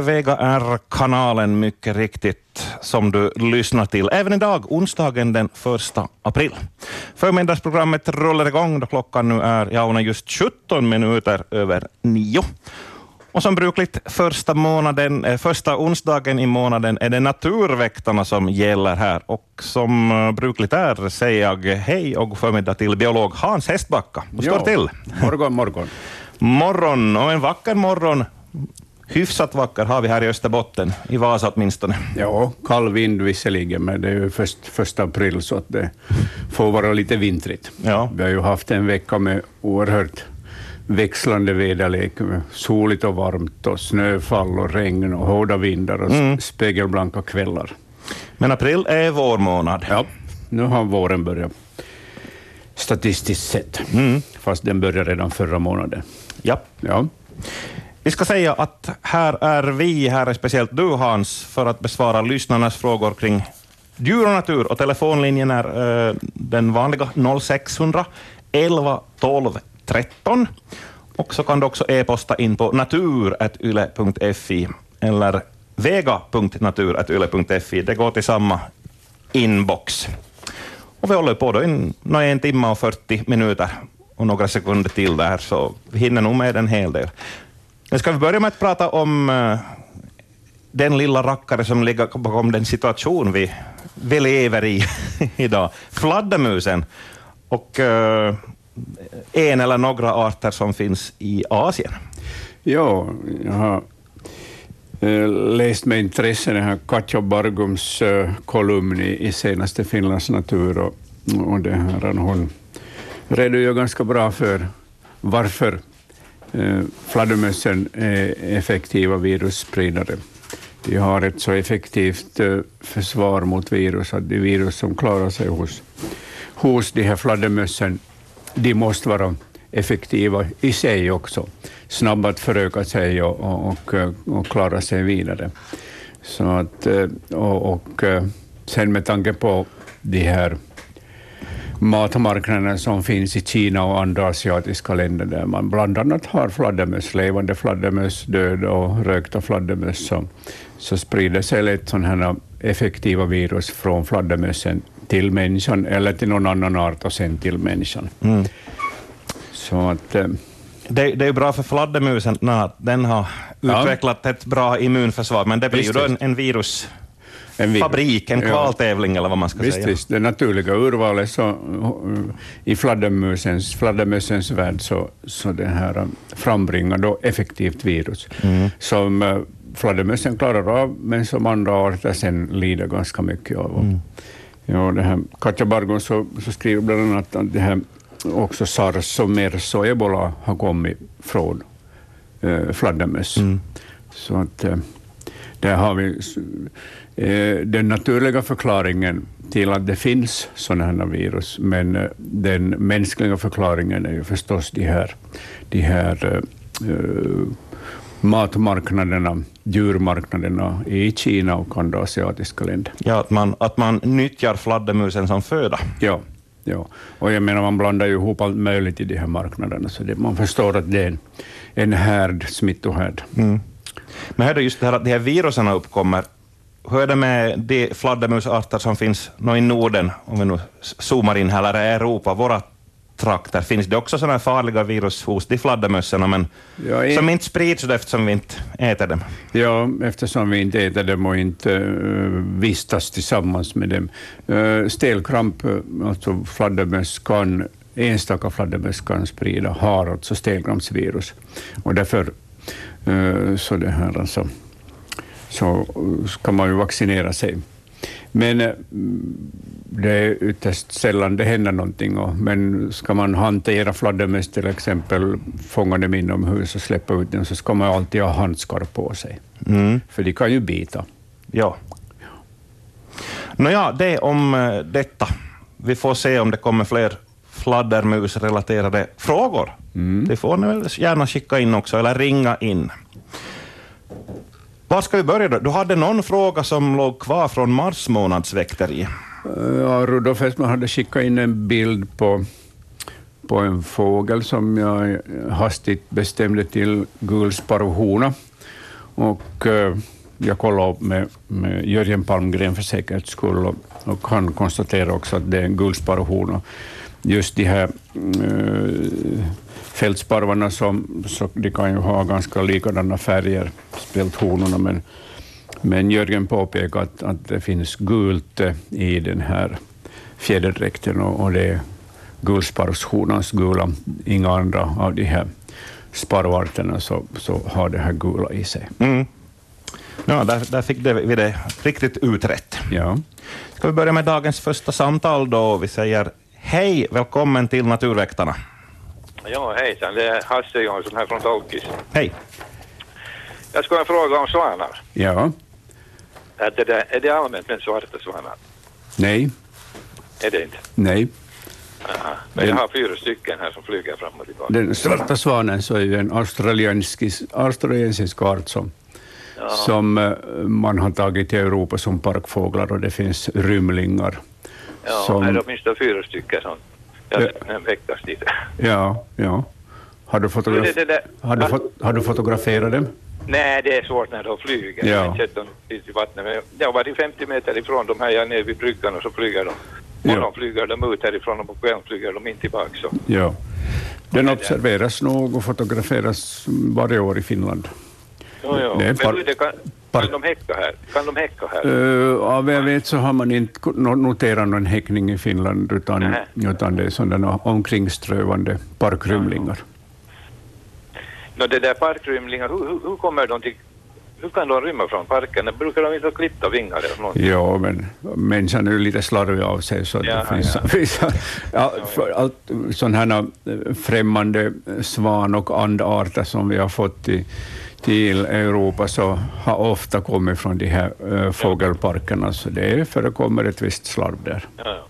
Yle Vega är kanalen mycket riktigt som du lyssnar till även idag, onsdagen den 1 april. Förmiddagsprogrammet rullar igång då klockan nu är ja, just 17 minuter över nio. Och som brukligt första, månaden, eh, första onsdagen i månaden är det Naturväktarna som gäller här. Och som eh, brukligt är säger jag hej och förmiddag till biolog Hans Hästbacka. Hur står till? Morgon, morgon. Morgon, och en vacker morgon hyfsat vacker har vi här i Österbotten, i Vasa åtminstone. Ja, kall vind visserligen, men det är ju först, första april så att det får vara lite vintrigt. Ja. Vi har ju haft en vecka med oerhört växlande väderlek, soligt och varmt och snöfall och regn och hårda vindar och mm. spegelblanka kvällar. Men april är vår månad. Ja, nu har våren börjat statistiskt sett, mm. fast den började redan förra månaden. Ja. ja. Vi ska säga att här är vi, här är speciellt du Hans, för att besvara lyssnarnas frågor kring djur och natur. Och telefonlinjen är uh, den vanliga 0600 11 12 13. Och så kan du också e-posta in på natur.yle.fi eller vega.natur.yle.fi. Det går till samma inbox. Och vi håller på då i en timme och 40 minuter och några sekunder till där, så vi hinner nog med en hel del. Men ska vi börja med att prata om uh, den lilla rackare som ligger bakom den situation vi, vi lever i idag, fladdermusen. Och uh, en eller några arter som finns i Asien. Ja, jag har eh, läst med intresse den här Katja Bargums kolumn i, i senaste Finlands Natur och, och det här, hon redogör ganska bra för varför Eh, fladdermössen är effektiva virusspridare. De har ett så effektivt eh, försvar mot virus att de virus som klarar sig hos, hos de här fladdermössen, de måste vara effektiva i sig också, snabba att föröka sig och, och, och, eh, och klara sig vidare. Så att, eh, och, och sen med tanke på de här matmarknaden som finns i Kina och andra asiatiska länder där man bland annat har fladdermöss, levande fladdermöss, döda och rökta fladdermöss, så, så sprider sig lätt sådana här effektiva virus från fladdermössen till människan eller till någon annan art och sen till människan. Mm. Så att, eh, det, det, är bra för fladdermusen att den har utvecklat ja. ett bra immunförsvar, men det blir ju då en, en virus en fabrik, en kvaltävling eller vad man ska visst, säga. Visst, det naturliga urvalet så, i fladdermusens, fladdermusens värld så, så det här frambringar då effektivt virus mm. som uh, fladdermössen klarar av, men som andra arter sen lider ganska mycket av. Mm. Ja, det här, Katja Bargon så, så skriver bland annat att det här, också sars och mers och ebola har kommit från uh, fladdermöss. Mm. Så att, uh, där har vi Eh, den naturliga förklaringen till att det finns sådana här virus, men eh, den mänskliga förklaringen är ju förstås de här, de här uh, matmarknaderna, djurmarknaderna i Kina och andra asiatiska länder. Ja, att man, att man nyttjar fladdermusen som föda. Ja, ja, och jag menar man blandar ju ihop allt möjligt i de här marknaderna, så det, man förstår att det är en, en härd, smittohärd. Mm. Men här är just det här att de här virusen uppkommer hur är det med de fladdermusarter som finns i Norden, om vi nu zoomar in här, eller Europa, våra trakter? Finns det också sådana farliga virus hos de fladdermössorna, men ja, i... som inte sprids eftersom vi inte äter dem? Ja, eftersom vi inte äter dem och inte uh, vistas tillsammans med dem. Uh, stelkramp, alltså fladdermöss, kan enstaka fladdermöss kan sprida, har alltså stelkrampsvirus. Och därför uh, så det här alltså så ska man ju vaccinera sig. Men eh, det är ytterst sällan det händer någonting. Och, men ska man hantera fladdermöss till exempel, fånga dem inomhus och släppa ut dem, så ska man alltid ha handskar på sig. Mm. För de kan ju bita. Ja. Nåja, det om eh, detta. Vi får se om det kommer fler fladdermusrelaterade frågor. Mm. Det får ni väl gärna skicka in också, eller ringa in. Var ska vi börja då? Du hade någon fråga som låg kvar från mars månads väkteri. Ja, Rudolf Hessman hade skickat in en bild på, på en fågel som jag hastigt bestämde till gulsparvhona. Och eh, jag kollade upp med, med Jörgen Palmgren för säkerhets skull och, och han konstaterade också att det är en gulsparvhona. Just de här eh, fältsparvarna, som, så de kan ju ha ganska likadana färger, speciellt honorna, men, men Jörgen påpekar att, att det finns gult i den här fjäderdräkten och, och det är gulsparvshonans gula. Inga andra av de här sparvarterna så, så har det här gula i sig. Mm. Ja, där, där fick vi det riktigt utrett. Ja. Ska vi börja med dagens första samtal då? Vi säger hej, välkommen till Naturväktarna. Ja, hejsan. Det är Hasse Jonsson här från Tolkis. Hej. Jag skulle ha en fråga om svanar. Ja. Är det, är det allmänt med svarta svanar? Nej. Är det inte? Nej. Aha. Men jag har fyra stycken här som flyger fram och tillbaka. Den svarta svanen så är ju en australiensisk, australiensisk art som, Ja. som eh, man har tagit till Europa som parkfåglar och det finns rymlingar. Ja, som- är det åtminstone fyra stycken jag Ja. en veckas tid. Ja, ja. Har du, fotograf- det där? har du, fot- har du fotograferat dem? Nej, det är svårt när de flyger. Ja. Jag har sett dem i vattnet. Men jag har varit 50 meter ifrån dem här, jag är nere vid bryggan och så flyger de. Ja. Morgon flyger de ut härifrån och på kvällen flyger de in tillbaka. Så. Ja. Den observeras nog och fotograferas varje år i Finland. Det är Men par- det kan, kan de häcka här? Kan de häcka här? Uh, av vad jag vet så har man inte no- noterat någon häckning i Finland, utan, Nähä. utan det är sådana omkringströvande parkrymlingar. Nå, det där parkrymlingar, hur, hur, hur kommer de till... Hur kan de rymma från parken? Brukar de inte klippta vingar eller något? Ja, men människan är ju lite slarvig av sig, så Ja, det finns ja. vissa ja, allt, sådana här främmande svan och andarter som vi har fått till, till Europa så har ofta kommit från de här äh, fågelparkerna, så det förekommer ett visst slarv där. Ja,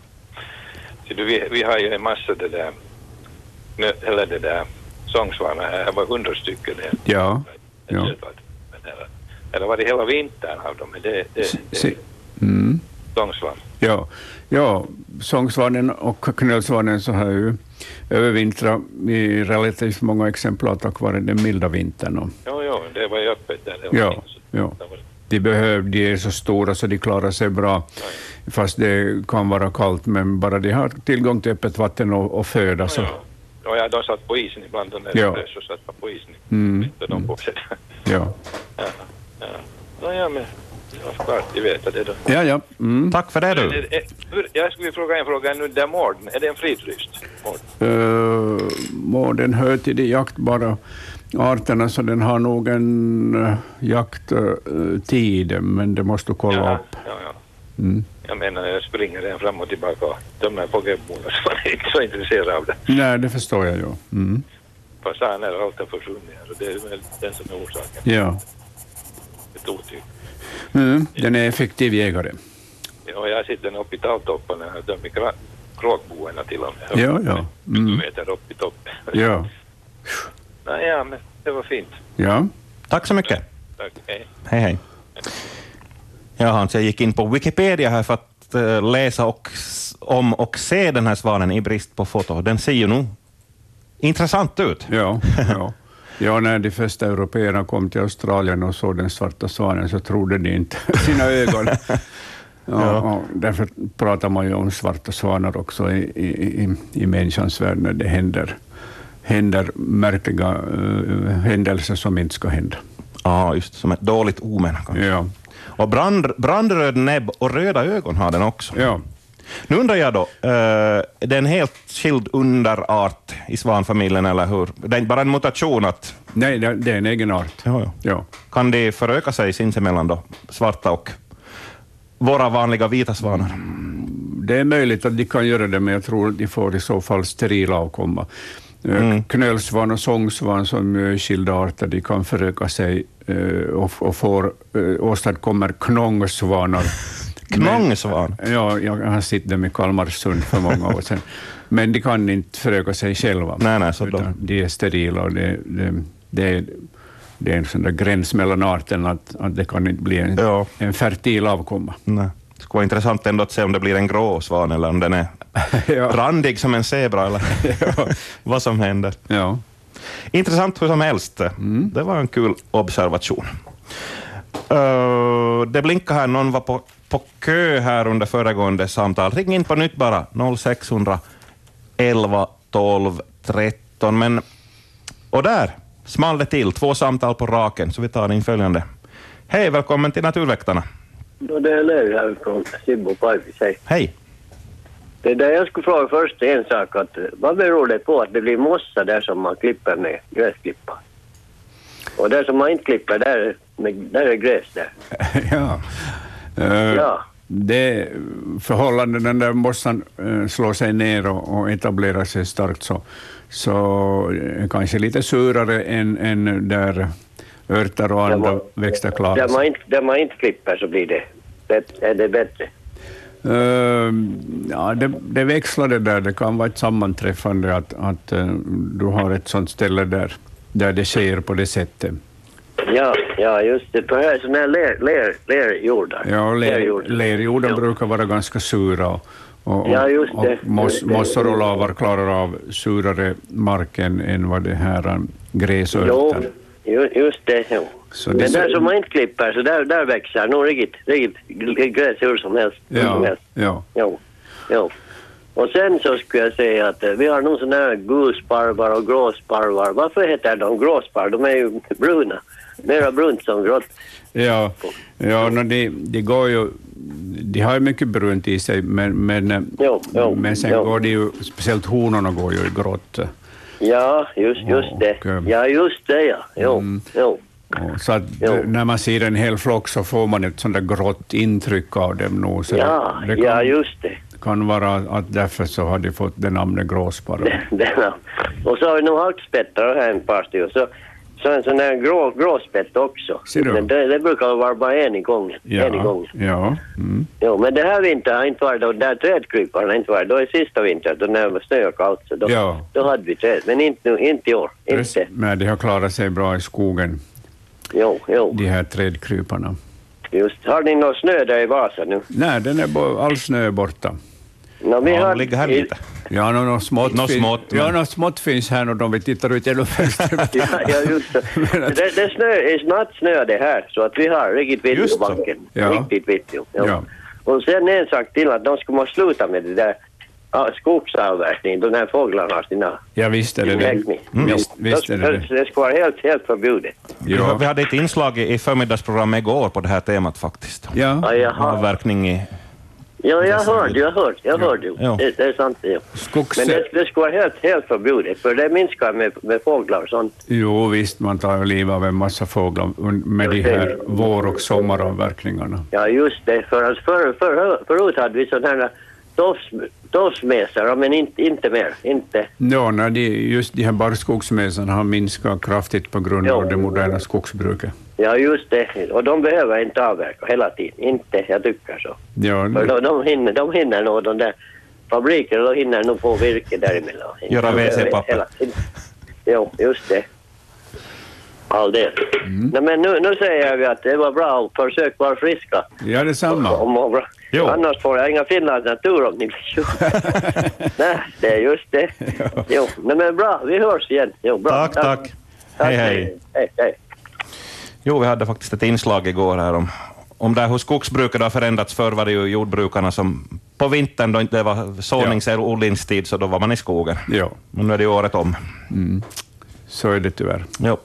du, vi, vi har ju en massa det där... Eller det där sångsvanar här. Det var hundra stycken. Det, Ja, ja. Eller, var det hela vintern av dem? Det, det, det mm. Sångsvan. Ja, ja sångsvanen och knölsvanen så har ju övervintrat i relativt många exemplar tack vare den milda vintern. Och, Jo, jo, det var ju öppet där. Ja, ja. de, behöver, de är så stora så de klarar sig bra, fast det kan vara kallt, men bara de har tillgång till öppet vatten och, och föda så. Ja, ja. ja, de satt på isen ibland. De där Ja. ja. så satt man på isen. Mm, de på sig. Ja, Ja, ja. Ja, men ja, klart, de vet att det är då. ja. ja. Mm. Tack för det du. hur- Jag skulle fråga en fråga nu. Den mården, är det en fridlyst mård? Uh, må den hör till de jaktbara arterna, så den har nog en uh, jakttid, men det måste du kolla Ja, upp. ja, ja. Mm. Jag menar, jag springer den fram och tillbaka och de här så man är inte så intresserad av det. Nej, det förstår jag ju. Mm. Fasaner har alltid försvunnit och det är väl den som är orsaken. Ja. Ett otyg. Mm. Den är effektiv jägare. Ja, jag sitter uppe i talltopparna dömer kra- kråkboarna till och med. Ja, ja. Mm. Du vet, där uppe i toppen. Ja. Nej, ja, men det var fint. Ja. Tack så mycket. Tack. Hej. Hej, hej. Ja, Hans, jag gick in på Wikipedia här för att eh, läsa och, om och se den här svanen i brist på foto. Den ser ju nog intressant ut. Ja. ja. Ja, när de första européerna kom till Australien och såg den svarta svanen så trodde de inte sina ögon. Ja, därför pratar man ju om svarta svanar också i, i, i, människans värld när det händer, händer märkliga eh, händelser som inte ska hända. Ja, just som ett dåligt omen. kanske. Ja. Och brand, brandröd näbb och röda ögon har den också. Ja. Nu undrar jag då, eh, det är en helt skild underart i svanfamiljen, eller hur? Det är inte bara en mutation att Nej, det, är en egen art. ja, ja. Ja. kan de föröka sig sinsemellan då, svarta och våra vanliga vita svanar? Det är möjligt att de kan göra det, men jag tror att de får i så fall sterila avkomma. Mm. Knölsvan och sångsvan som skilda arter, de kan föröka sig eh, och, och får, eh, åstadkommer knångsvanar. Knångsvan? Ja, jag har sett dem i Kalmarsund för många år sedan. Men de kan inte föröka sig själva. Nej, nej, så utan de är sterila och det, det, det, är, det är en sån gräns mellan arterna att, att det kan inte bli en, Ja. en fertil avkomma. Nej. Det skulle vara intressant ändå att se om det blir en grå svan eller om den är Ja. randig som en zebra eller vad som händer. Ja. Intressant hur som helst. Mm. Det var en kul observation. Uh, det blinkar här, någon var på, på kö här under föregående samtal. Ring in på nytt bara, 0600 11 12 13. Men, och där small det till, två samtal på raken, så vi tar in följande. Hej, välkommen till Naturväktarna. Det är Levi här från Sibbo Pipes. Hej. Hej. Det där jag skulle fråga först är en sak. Att, vad beror det på att det blir mossa där som man klipper med gräsklippa? Och där som man inte klipper, där, där är gräs där. ja. Eh, Ja. Det förhållanden där mossan eh, slår sig ner och, etablerar sig starkt så, så eh, kanske lite surare än, än där örter och andra man- växter klarar Där sig. man, inte, där man inte klipper så blir det, bet- är det bättre. Eh, ja, det, det växlar det där. Det kan vara ett sammanträffande att, att eh, du har ett sånt ställe där, där det sker på det sättet. Ja, ja just det. På här sådana här ler, ler, lerjordar. Ja, ler, Lerjord. lerjorden Ja. brukar vara ganska sura och, och, Ja, just och det. moss, Just det. mossor och lavar klarar av surare mark än, än vad det här um, Jo, gräsörten. ju- just det. Jo. Så det Men där så- som man inte klipper, så där, där växer nog riktigt, riktigt gräs hur som helst. Hur som Ja, helst. ja. Jo, jo. Och sen så skulle jag säga att eh, vi har nog sådana här gulsparvar och gråsparvar. Varför heter de gråsparvar? De är ju bruna. Mera brunt som grått. Ja, ja no, de, de går ju... De har ju mycket brunt i sig, men, men, eh, Jo, jo, men sen jo. går de ju, speciellt honorna går ju i grått. Ja, just, just det. Och, eh, Ja, just det ja. Jo, Mm. jo. Så att Jo. när man ser en hel flock så får man ett sånt där grått intryck av dem nog. Så Ja, det kan, ja, just det. kan vara att därför så har de fått det namnet gråsparv. Och så har vi nog hackspettar här en par stycken. Så, en sån där grå, gråspett också. Ser du? Men det, det brukar vara bara en i gången. En i Ja, gången. ja. Mm. Jo, men det här vintern har inte varit då, där trädkryparna har inte varit. Då är sista vintern, då när det och kallt, så då, Ja. då hade vi träd. Men inte, nu- inte i år. Inte. Men de har klarat sig bra i skogen, Jo, jo, de här trädkryparna. just. Har ni någon snö där i Vasa nu? Nej, den är all snö är borta. No, vi Ja, har, ligger här i- lite. Ja, nå nå smått, fin- smått, ja, men- nå smått finns här och om vi tittar ut genom fönstret. Ja, ja, just det. Att- det, det snö, är snart snö det här, så att vi har riktigt vitt på så. backen. Ja. Riktigt vitt, jo. Ja. Och sen en sak till, att de ska måste sluta med det där ja, skogsavverkning, de här fåglarna har sina Ja, visst är det det. inräkning. Visst, visst är det det. Det ska vara helt, helt förbjudet. Vi, Ja. vi hade ett inslag i i förmiddagsprogrammet igår på det här temat faktiskt. Ja. Ja, jaha. Avverkning i... Ja, jag hörde, jag hörde, jag hörde. Ja. Det, det är sant. Ja. Skogs... Men det, det ska vara helt, helt förbjudet, för det minskar med, med fåglar och sånt. Jo, visst, man tar ju liv av en massa fåglar med de här vår och sommaravverkningarna. Ja, just det. För, för, för, förut hade vi sådana här tofsmesar, men inte, inte mer. Inte. Ja, de, just de här barrskogsmesarna har minskat kraftigt på grund av Ja. det moderna skogsbruket. Ja, just det. Och de behöver inte avverka hela tiden. Inte, jag tycker så. Ja, För de, de, hinner, de hinner nog, de där fabrikerna, de hinner nog få virke däremellan. Göra WC-papper. hela tiden. Jo, just det. All det. Mm. Nej, men nu, nu säger vi att det var bra och försök vara friska. ja detsamma. Och må bra. Jo. Annars får jag inga Finlands natur om ni blir sjuka. Nej, det är just det. Jo, nej, men bra. Vi hörs igen. Jo, bra. Tack, tack. Hej, hej. hej, hej. Jo, vi hade faktiskt ett inslag igår här om, om där hur skogsbruket har förändrats. Förr var det ju jordbrukarna som på vintern, då inte det var sånings eller odlingstid, så då var man i skogen. Ja, Men nu är det ju året om. så är det tyvärr. Jo.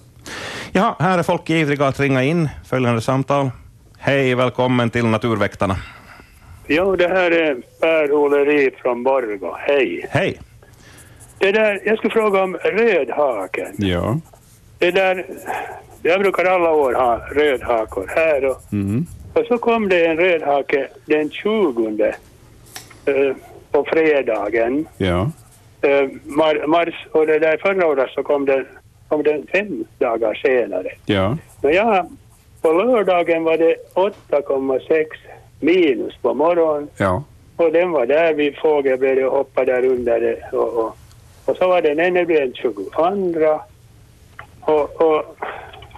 Jaha, här är folk ivriga att ringa in. Följande samtal. Hej, välkommen till Naturväktarna. Jo, det här är Per-Olle Ri från Borgå. Hej. Hej. Det där, jag skulle fråga om rödhaken. Ja. Det där, jag brukar alla år ha rödhakor här och, Mm. och så kom det en rödhake den 20 eh, på fredagen. Ja. Eh, mar, mars, och det där förra året så kom den, kom den fem dagar senare. Ja. Men ja, på lördagen var det 8,6 minus på morgonen Ja. Och den var där vid fågelbrädet och hoppade där under det. Och, och, och så var den ännu den 22. Och, och,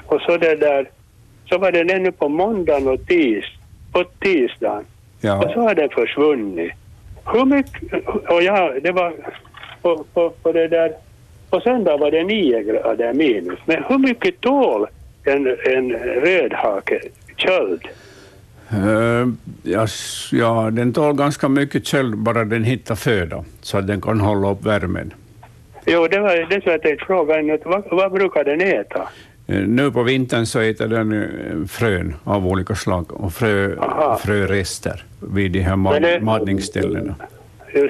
och så det där, så var den ännu på måndagen och tis, på tisdagen. Och Ja. så har den försvunnit. Hur mycket, och ja, det var på, på, på det där, på söndag var det 9 grader minus. Men hur mycket tål en, en rödhake köld? Eh, ja, ja, den tål ganska mycket köld bara den hittar föda, så att den kan hålla upp värmen. Jo, det var det som jag tänkte fråga. Vad, vad brukar den äta? Eh, Nu på vintern så äter den eh, frön av olika slag och frö, Aha. frörester vid de här Men det- ma- matningsställena.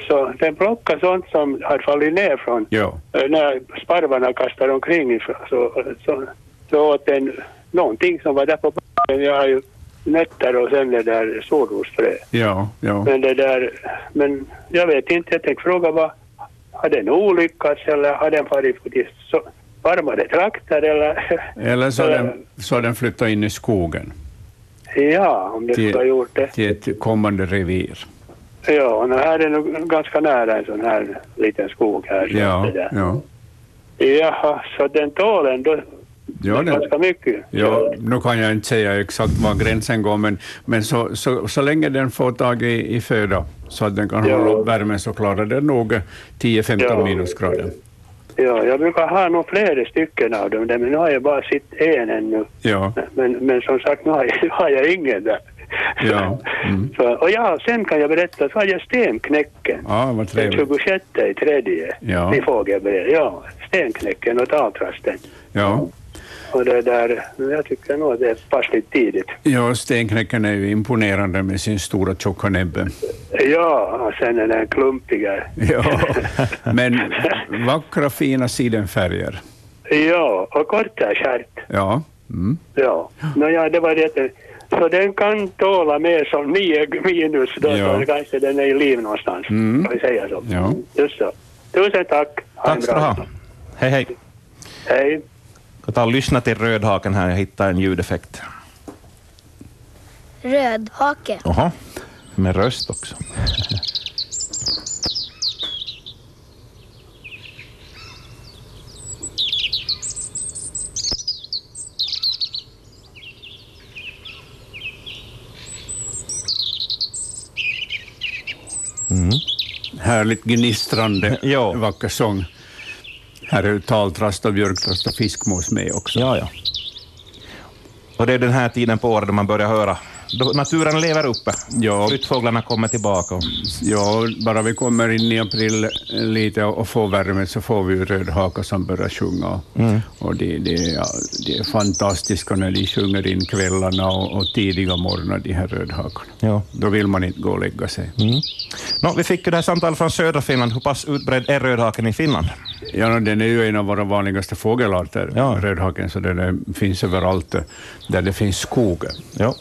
Så den plockar sånt som har fallit ner från Ja, eh, när sparvarna kastar omkring. ifrån, Så, så, så åt den någonting som var där på backen. Jag har ju nötter och sen det där solrosfrö. ja, ja. Men det där, men jag vet inte, jag tänkte fråga vad, har den olyckats eller har den farit så varmare trakter eller? Eller så har den, så den flyttat in i skogen Ja, om det Till- skulle ha gjort det. till ett kommande revir. Ja, och här är nog ganska nära en sån här liten skog här. Ja, det där. ja. Jaha, så den tål ändå Ja, den, ganska mycket? ja, nu kan jag inte säga exakt var gränsen går, men, men så, så, så länge den får tag i, i föda så att den kan Ja. hålla upp värmen så klarar den nog 10-15 Ja. minusgrader. Ja, jag brukar ha nog flera stycken av dem men nu har jag bara sett en ännu. Ja, Men, men som sagt, nu har jag, har jag ingen där. Ja, mm. Så, och ja, sen kan jag berätta, så har jag stenknäcken. ja vad Den trevligt. 26 i tredje Ja. i fågelbrev. Ja, stenknäcken och taltrasten. Ja. Och det där, jag tycker nog det är passligt tidigt. ja, stenknäcken är ju imponerande med sin stora tjocka näbbe. Ja, och sen är den klumpiga. Ja, men vackra fina sidenfärger. Ja, och korta stjärt. Ja, mm. Ja, no, ja, det var det. Så den kan tåla mer som 9 minus, då Ja. så kanske den är i liv någonstans. Mm. Kan vi säga så? Ja. Just så. Tusen tack. Tack ska du ha. Hej, hej. Hej. Jag tar och lyssna till rödhaken här, jag hittar en ljudeffekt. Rödhake. Jaha, med röst också. Härligt gnistrande, Ja. vacker sång. Här är taltrast och björktrast och fiskmås med också. Ja, ja. Och det är den här tiden på året då man börjar höra, naturen lever uppe. Ja. Flyttfåglarna kommer tillbaka. Och, Ja, bara vi kommer in i april lite och får värme så får vi ju rödhakar som börjar sjunga. Och det, det, ja, det är fantastiska när de sjunger in kvällarna och, och tidiga morgnar, de här rödhakarna. ja. Då vill man inte gå och lägga sig. Mm. Nå, vi fick ju det här samtalet från södra Finland. Hur pass utbredd är rödhaken i Finland? Ja, no, den är ju en av våra vanligaste fågelarter, Ja. rödhaken, så den är, finns överallt där det finns skog. Ja.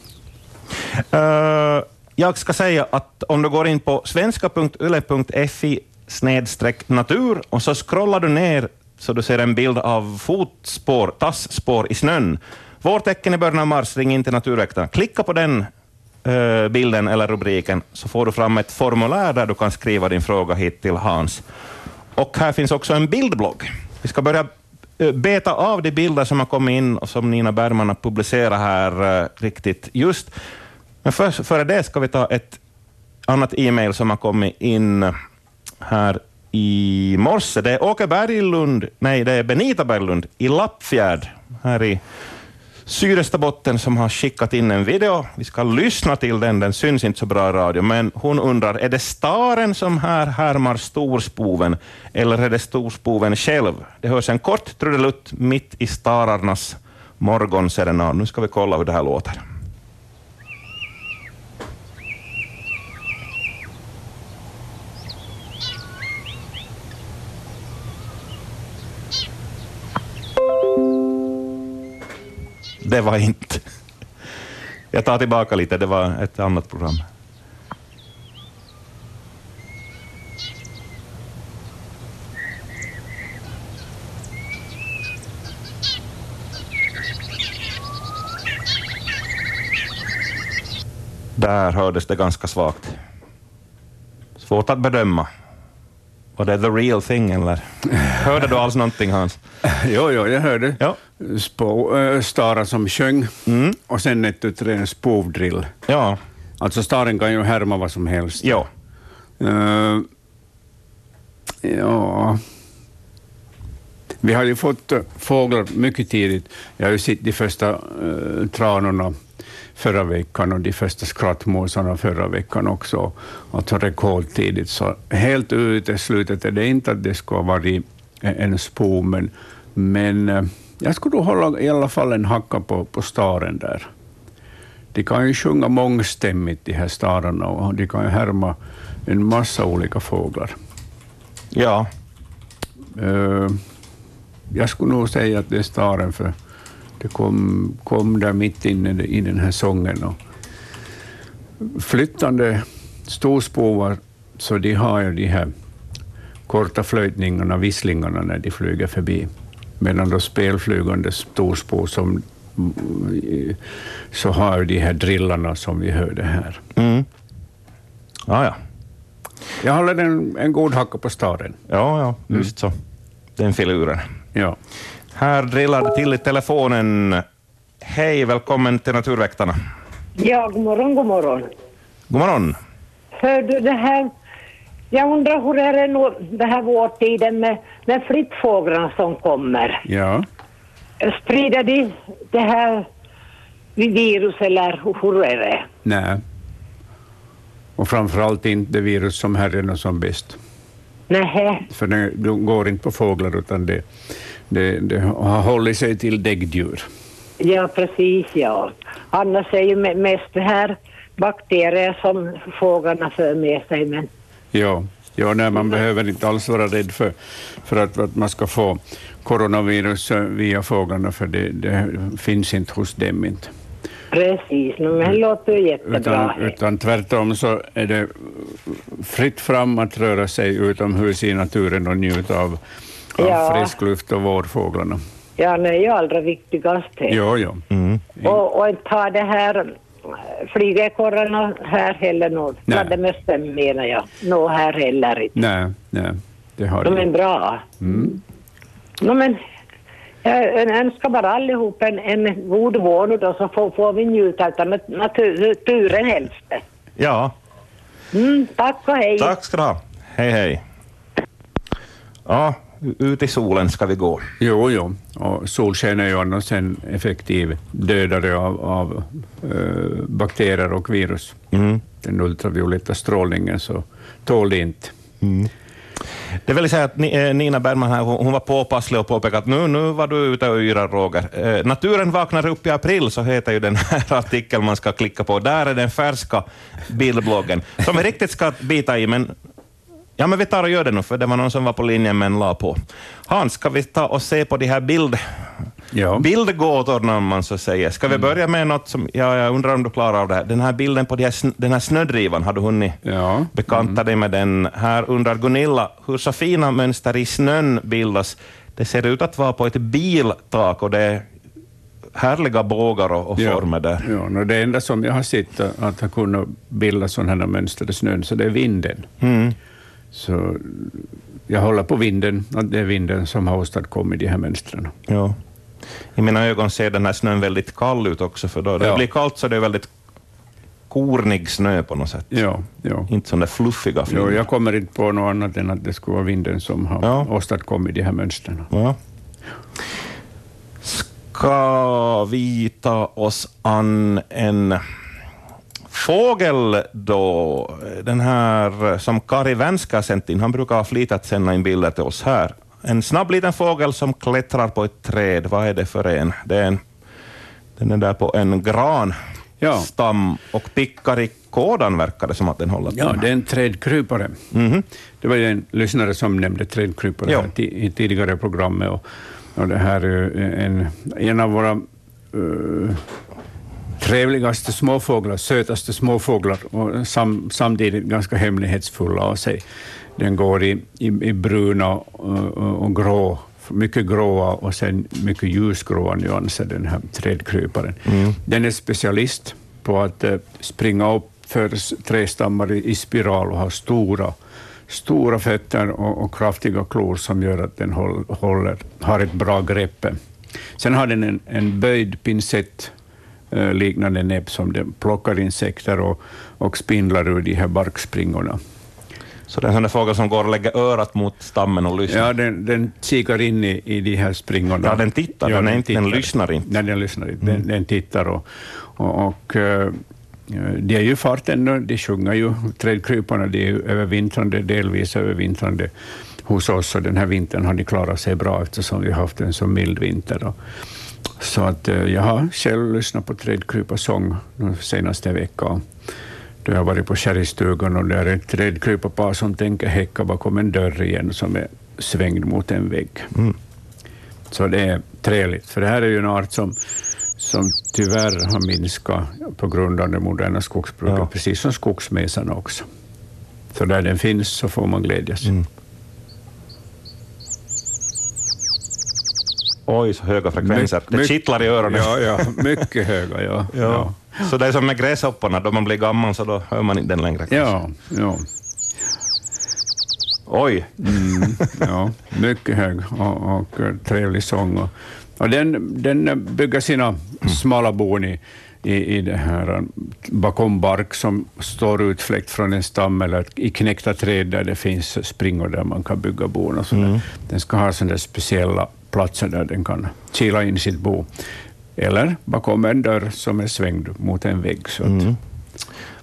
Eh, jag ska säga att om du går in på svenska.yle.fi snedstreck natur och så scrollar du ner så du ser en bild av fotspår, tassspår i snön. Vårtecken i början av mars, ring in till Naturväktarna. Klicka på den uh, bilden eller rubriken så får du fram ett formulär där du kan skriva din fråga hit till Hans. Och här finns också en bildblogg. Vi ska börja Eh, beta av de bilder som har kommit in och som Nina Bergman har publicerat här eh, riktigt just. Men först, före det ska vi ta ett annat e-mail som har kommit in här i morse. Det är Åke Berglund, nej det är Benita Berglund i Lappfjärd här i Sydösterbotten som har skickat in en video. Vi ska lyssna till den, den syns inte så bra i radio, men hon undrar, är det staren som här härmar storspoven, eller är det storspoven själv? Det hörs en kort trudelutt mitt i stararnas morgonserenad. Nu ska vi kolla hur det här låter. Det var inte... Jag tar tillbaka lite, det var ett annat program. Där hördes det ganska svagt. Svårt att bedöma. Var det the real thing eller? Hörde du alls någonting Hans? Jo, jo, jag hörde Ja. spå, äh, stara som sjöng Mm. och sen ett utre en spovdrill. Ja. Alltså staren kan ju härma vad som helst. Ja. Eh, ja. Vi har ju fått eh, fåglar mycket tidigt. Jag har ju sett de första uh, tranorna förra veckan och de första skrattmåsarna förra veckan också, alltså rekordtidigt. Så helt uteslutet är det inte att det ska vara en spo, men, men uh, jag skulle hålla i alla fall en hacka på, på staren där. De kan ju sjunga mångstämmigt, de här stararna, och de kan ju härma en massa olika fåglar. Ja. Uh, jag skulle nog säga att det är staren, för det kom, kom där mitt inne i den här sången. Och flyttande storspovar, så de har ju de här korta flöjtningarna, visslingarna, när de flyger förbi. Medan då spelflygande storspår som så har de här drillarna som vi hörde här. Mm. Ja, ja. Jag håller en, en god hacka på staden. Ja, ja, just så. Den filuren. Ja. Här drillar det till i telefonen. Hej, välkommen till Naturväktarna. Ja, god morgon, god morgon. God morgon. Hör du det här, jag undrar hur är det nu det här vårtiden med, med flyttfåglarna som kommer? Ja. Sprider de det här virus eller hur är det? Nej. Och framförallt inte det virus som härjar som bäst. Nej. För det går inte på fåglar, utan det, det, det har hållit sig till däggdjur. Ja, precis ja. Annars är ju mest det här bakterier som fåglarna för med sig. Men... Ja, ja nej, man behöver inte alls vara rädd för, för att, att man ska få coronavirus via fåglarna, för det, det finns inte hos dem. Inte. Precis, men det låter ju jättebra. Utan, utan tvärtom så är det fritt fram att röra sig utomhus i naturen och njuta av, av Ja. frisk luft och vårfåglarna. Ja, det är ju allra viktigast. det. Jo, jo. Mm. Och, och inte har det här äh, flygekorrarna här heller. Nej. Fladdermössen menar jag. Nå här heller inte. Nej, nej, det har De är det. bra. Mm. No, men jag önskar bara allihop en, en god vår då så får, får vi njuta av nat- natur, naturen helst. Ja, Mm, tack och hej. tack ska du ha. Hej, hej. Ja, ut i solen ska vi gå. Jo, jo. Och solsken är ju annars en effektiv dödare av, av eh, bakterier och virus. Mm. Den ultravioletta strålningen så tål det inte. Det vill säga att eh, Nina Bergman här, hon hon var påpasslig och påpekade att nu, nu var du ute och yrar, Roger. Eh, Naturen vaknar upp i april, så heter ju den här artikeln man ska klicka på. Där är den färska bildbloggen, som vi riktigt ska bita i, men Ja, men vi tar och gör det nu, för det var någon som var på linjen men la på. Hans, ska vi ta och se på de här bild, Ja. bildgåtorna, om man så säger. Ska vi börja med något som, ja, jag undrar om du klarar av det här. Den här bilden på de här, den här snödrivan, har du hunnit Ja. bekanta dig med den? Här undrar Gunilla hur så fina mönster i snön bildas. Det ser ut att vara på ett biltak och det är härliga bågar och, och former där. Ja, no, det enda som jag har sett att att ha kunnat bilda sådana här mönster i snön, så det är vinden. Mm. Så jag håller på vinden, att det är vinden som har åstadkommit de här mönstren. Ja. I mina ögon ser den här snön väldigt kall ut också, för då det Ja. blir kallt så det är väldigt kornig snö på något sätt. Ja, ja. Inte där fluffiga flingor. jag kommer inte på något annat än att det skulle vara vinden som har Ja. åstadkommit de här mönstren. Ja. Ska vi ta oss an en fågel då? Den här som Kari Vänska sänt in, han brukar ha flitat sända in bilder till oss här. En snabb liten fågel som klättrar på ett träd. Vad är det för en? Det är en den är där på en gran Ja. stam och pickar i kådan, verkar det som att den håller på Ja, med. det är en trädkrypare. Mhm. Det var ju en lyssnare som nämnde trädkrypare Ja. här i tidigare programmet. Och, och det här är ju en, en av våra eh, trevligaste småfåglar, sötaste småfåglar och sam, samtidigt ganska hemlighetsfulla av sig. Den går i, i, i bruna och, och grå, mycket gråa och sen mycket ljusgråa nyanser, den här trädkryparen. Den är specialist på att eh, springa upp för trädstammar i, spiral och ha stora, stora fötter och, och kraftiga klor som gör att den håll, håller, har ett bra grepp. Sen har den en, en böjd pincett liknande näbb som den plockar insekter och, och spindlar ur de här barkspringorna. Så det är en sån där fågel som går och lägger örat mot stammen och lyssnar. Ja, den, den kikar in i, i de här springorna. Ja, den tittar, den är inte- den lyssnar inte. Nej, den lyssnar inte. Den, den tittar och, och, och eh, de är ju i farten nu, de sjunger ju, trädkryparna, de är ju övervintrande, delvis övervintrande hos oss, och den här vintern har de klarat sig bra eftersom vi har haft en så mild vinter. Och, så att eh, jag har själv lyssnat på trädkryparsång de senaste veckan. Då jag har varit på kärringstugan och det är ett trädkryparpar som tänker häcka bakom en dörr igen som är svängd mot en vägg. Så det är trevligt, för det här är ju en art som, som tyvärr har minskat på grund av det moderna skogsbruket, Ja. precis som skogsmesarna också. Så där den finns så får man glädjas. Oj, så höga frekvenser. My- det kittlar i öronen. Ja, ja, mycket höga, ja. Ja. Så det är som med gräshopparna, då man blir gammal så då hör man inte den längre. Ja, ja, Oj, ja, mycket hög och, och eh, trevlig sång. Och, och den, den bygger sina smala bon i, i, i det här eh, bakom bark som står utfläkt från en stam eller i knäckta träd där det finns springor där man kan bygga bon. Och sådär. Den ska ha sådana speciella platser där den kan kila in sitt bo. Eller bakom en dörr som är svängd mot en vägg. Så att,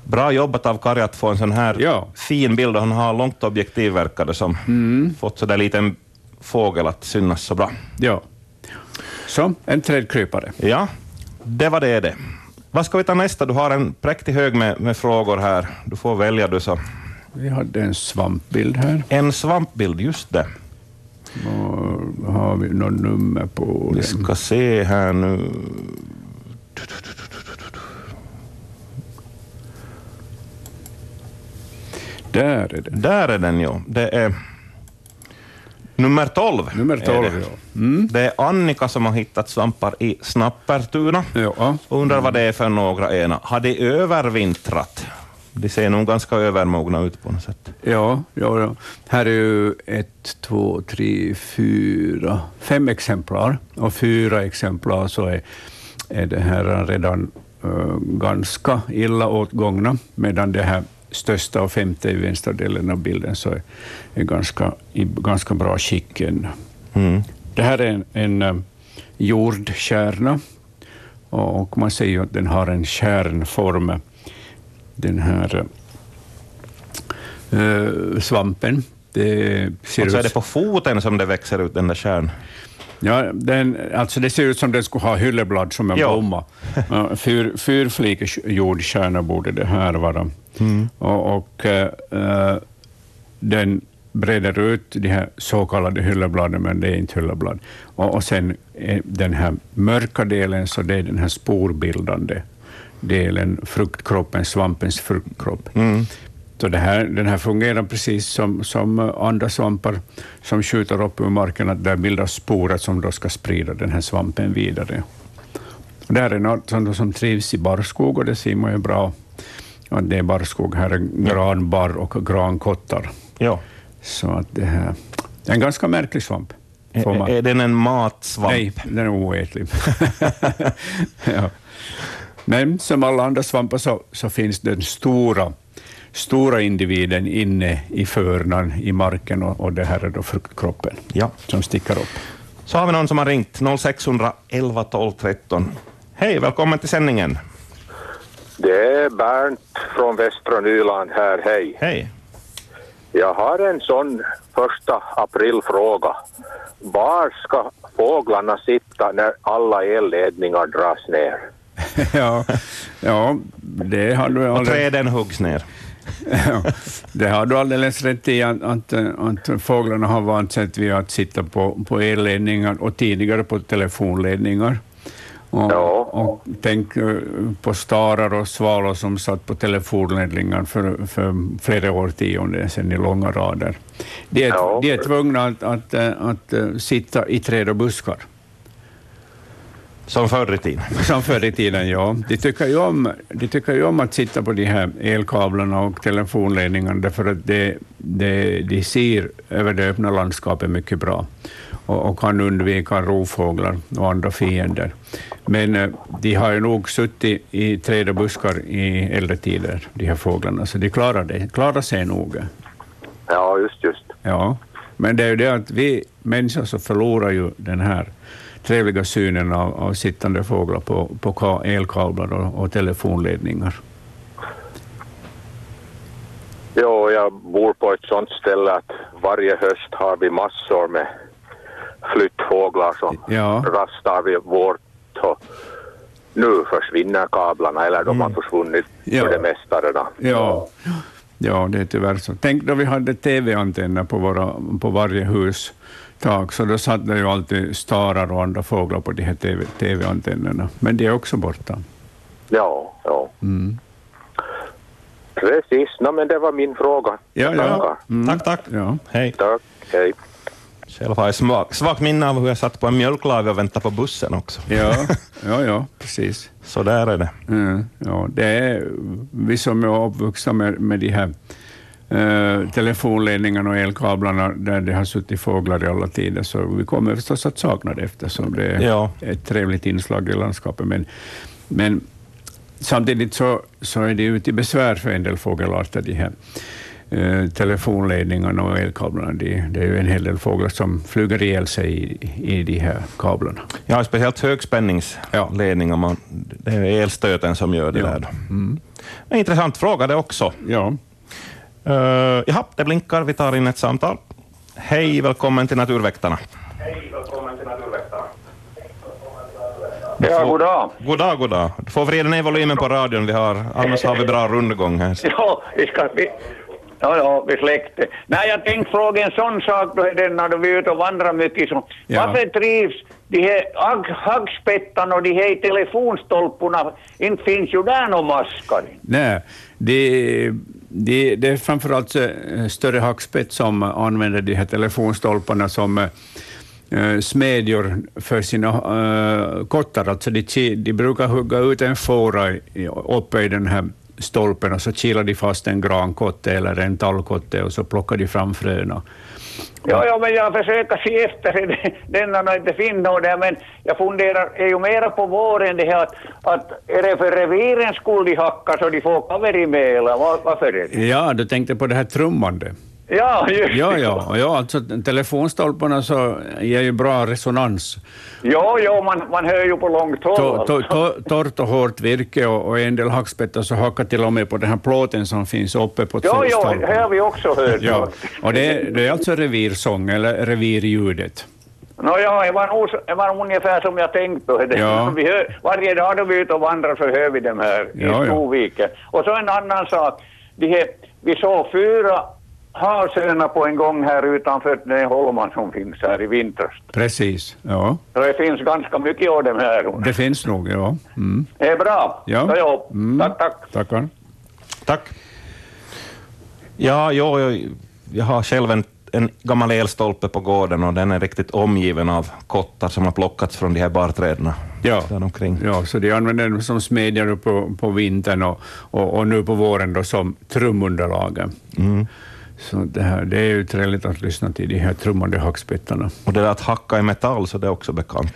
bra jobbat av Kari att få en sån här Ja. fin bild. Hon har långt objektiv verkar det som. Fått så där liten fågel att synas så bra. ja. Så, en trädkrypare. Ja, det var det det. Vad ska vi ta nästa? Du har en präktig hög med, med frågor här. Du får välja du så. Vi hade en svampbild här. En svampbild, just det. Och har vi något nummer på Vi den? ska se här nu. Där är den. Där är den ju. Det är nummer 12. Nummer är 12, det. ja. Mm. Det är Annika som har hittat svampar i Snappertuna. Ja, Undrar vad det är för några ena. Har de övervintrat? De ser nog ganska övermogna ut på något sätt. ja, ja, ja. Här är ju ett, två, tre, fyra, fem exemplar. Och fyra exemplar så är, är det här redan eh, ganska illa åtgångna, medan det här största och femte i vänstra delen av bilden så är, är ganska, i ganska bra skick ännu. Mm. Det här är en, en eh, jordkärna och man säger att den har en kärnform, den här eh, svampen. Det ser Och så är ut, det på foten som det växer ut den där kärn. ja, den, alltså det ser ut som den skulle ha hylleblad som en Ja. blomma. Fyr, fyrflikig jordkärna borde det här vara. Mm. Och, och eh, eh, den breder ut de här så kallade hyllebladen, men det är inte hylleblad. Och, och sen är den här mörka delen, så det är den här sporbildande delen, fruktkroppen, svampens fruktkropp. Så det här, den här fungerar precis som, som andra svampar som skjuter upp ur marken, att där bildas sporer som då ska sprida den här svampen vidare. Och det här är något som, som trivs i barrskog och det ser man ju bra. Ja, det är barrskog, här är granbarr och grankottar. Ja. Så att det här det är en ganska märklig svamp. Är, är den en matsvamp? Nej, den är oätlig. ja. Men som alla andra svampar så, så finns den stora, stora individen inne i förnan i marken och, och det här är då fruktkroppen Ja. som sticker upp. Så har vi någon som har ringt 0611 12 13. Hej, välkommen till sändningen. Det är Bernt från Västra Nyland här, hej. Hej. Jag har en sån första aprilfråga. Var ska fåglarna sitta när alla elledningar dras ner? ja, ja, det har du Och alldeles, träden huggs ner. ja, det har du alldeles rätt i, att, att, att fåglarna har vant sig vid att sitta på, på elledningar och tidigare på telefonledningar. Och, Ja. och tänk eh, på starar och svalor som satt på telefonledningar för, för flera årtionden sedan i långa rader. De är, Ja. de är tvungna att, att, eh, att, eh, sitta i träd och buskar. Som förr i tiden. Som förr i tiden, ja. De tycker, ju om, de tycker ju om att sitta på de här elkablarna och telefonledningarna, därför att det, det, de ser över det öppna landskapet mycket bra och, och kan undvika rovfåglar och andra fiender. Men eh, de har ju nog suttit i träd och buskar i äldre tider, de här fåglarna, så de klarar, det, klarar sig nog. Ja, just, just. Ja, men det är ju det att vi människor så förlorar ju den här trevliga synen av, av sittande fåglar på, på ka- elkablar och, och telefonledningar. Jo, jag bor på ett sånt ställe att varje höst har vi massor med flyttfåglar som Ja. rastar vid vårt och nu försvinner kablarna eller de har försvunnit Ja. för det mesta redan. Ja. ja, det är tyvärr så. Tänk då vi hade TV-antenner på, våra, på varje hus tak, så då satt det ju alltid starar och andra fåglar på de här TV, TV-antennerna. Men de är också borta. Ja, ja. Mm. Precis, no, men det var min fråga. Ja, ja. Mm. Tack, tack. ja. Hej. Tack, hej. Själv har jag svag, svagt minne av hur jag satt på en mjölklave och väntade på bussen också. Ja, ja, ja, precis. Så där är det. Mm, ja, det är vi som är uppvuxna med, med de här eh, telefonledningarna och elkablarna där det har suttit fåglar i alla tider, så vi kommer förstås att sakna det eftersom det är Ja. ett trevligt inslag i landskapet. Men, men samtidigt så, så är det ju till besvär för en del fågelarter, de här eh, telefonledningarna och elkablarna. Det, det är ju en hel del fåglar som flyger ihjäl sig i, i de här kablarna. Ja, speciellt högspänningsledningar. Man, det är elstöten som gör det Ja. där. Då. En intressant fråga det också. Ja. Uh, jaha, det blinkar. Vi tar in ett samtal. Hej, välkommen till Naturväktarna. Ja, god dag. God dag, god dag. Du får vrida ner volymen på radion, vi har, annars har vi bra rundgång här. Ja, vi ska... Vi, ja, ja, vi släckte. Nej, jag tänkte fråga en sån sak då är den när vi är ute och vandrar mycket. Så, Ja. Varför trivs de här hagg, haggspettarna och de här telefonstolporna? Inte finns ju där någon maskar. Nej, det, det, det är framförallt eh, större hackspett som använder de här telefonstolparna som eh, eh, smedjor för sina uh, kottar. Alltså de, de brukar hugga ut en fåra uppe i den här stolpen och så kilar de fast en grankotte eller en tallkotte och så plockar de fram fröna. Ja, ja, men jag försöker se efter det- denna när inte finna något där, men jag funderar, är ju mera på våren det här att, att är det för revirens skull de hackar så de får kaveri med eller varför är det? Ja, du tänkte på det här trummande. Ja, just Ja, ja, ja alltså telefonstolparna så ger ju bra resonans. Jo, jo, man, man hör ju på långt håll. To, to, alltså. to, torrt och hårt virke och, och en del hackspettar så hackar till och med på den här plåten som finns uppe på jo, stolpen. det har vi också hört. Ja, och det, är- det är alltså revirsång, eller revirljudet. Ja, det var, det var ungefär som jag tänkte. Det. Ja. Vi hör, varje dag då vi är ute och vandrar så hör vi dem här Ja, ja. i Storviken. Och så en annan sak. De här, vi såg fyra havsörnar på en gång här utanför den holman som finns här i vintras. Precis, ja. Det finns ganska mycket av dem här. Det finns nog, ja. Mm. Det är bra. Ja. Så, ja. Mm. Tack, tack. Tackar. Tack. Ja, jo, jag, jag har själv en, en gammal elstolpe på gården och den är riktigt omgiven av kottar som har plockats från de här barträden Ja. där omkring. Ja, så de använder dem som smedjor på, på vintern och, och, och nu på våren då som trumunderlag. Mm. Så det, här, det är ju trevligt att lyssna till de här trummande hackspettarna. Och det där att hacka i metall, så det är också bekant.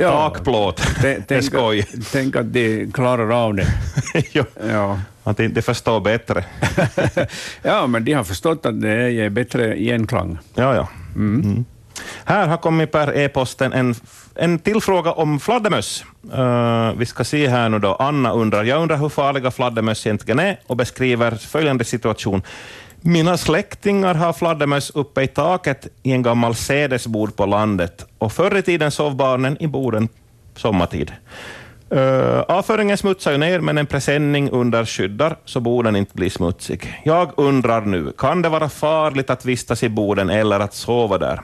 Takplåt, det är skoj. tänk att de klarar av det. jo, Ja. att de, förstår bättre. ja, men de har förstått att det ger bättre genklang. Ja, ja. Mm. Här har kommit per e-posten en, en till fråga om fladdermöss. Eh, vi ska se här nu då. Anna undrar, jag undrar hur farliga fladdermöss egentligen är och beskriver följande situation. Mina släktingar har fladdermöss uppe i taket i en gammal sädesbod på landet och förr i tiden sov barnen i boden sommartid. Uh, avföringen smutsar ju ner, men en presenning under skyddar så boden inte blir smutsig. Jag undrar nu, kan det vara farligt att vistas i boden eller att sova där?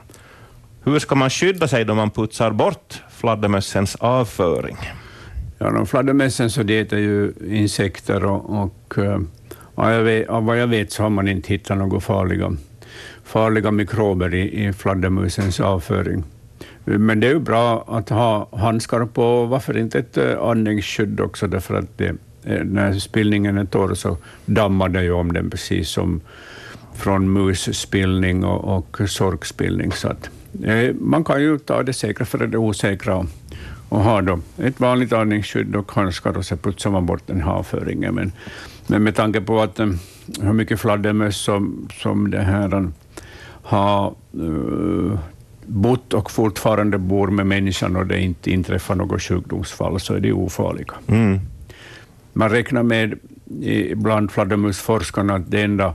Hur ska man skydda sig då man putsar bort fladdermössens avföring? Ja, de fladdermössen så det är ju insekter och, och eh, ja, jag vet, av vad jag vet så har man inte hittat några farliga, farliga mikrober i, i fladdermusens avföring. Men det är ju bra att ha handskar på, och varför inte ett eh, andningsskydd också, därför att det, eh, när spillningen är torr så dammar det ju om den precis som från musspillning och, och sorkspillning. Så att, eh, man kan ju ta det säkra för det osäkra och, och ha då ett vanligt andningsskydd och handskar och så putsar man bort den här avföringen. Men, men med tanke på att eh, hur mycket fladdermöss som, som det här har uh, bott och fortfarande bor med människan och det inte inträffar något sjukdomsfall, så är de ofarliga. Mm. Man räknar med bland fladdermusforskarna att det enda,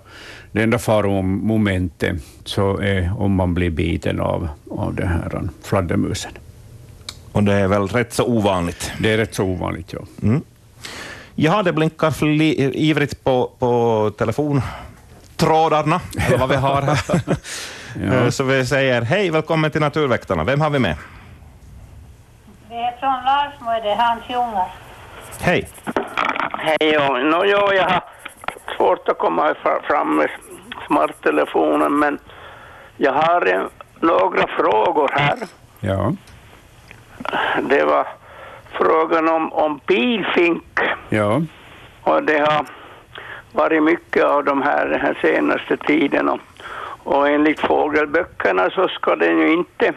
det enda faromomentet så är om man blir biten av, av den här fladdermusen. Och det är väl rätt så ovanligt? Det är rätt så ovanligt, ja. Mm. Ja, det blinkar fli, ivrigt på, på telefontrådarna, eller vad vi har här. ja. Så vi säger hej, välkommen till Naturväktarna. Vem har vi med? Det är från Larsmo, det är Hans Jungar. Hej. Hej, no, jo, jag har svårt att komma fram med smarttelefonen, men jag har en, några frågor här. Ja. Det var frågan om, om pilfink. Ja. Och det har varit mycket av de här den här senaste tiden. Och, och enligt fågelböckerna så ska den ju inte,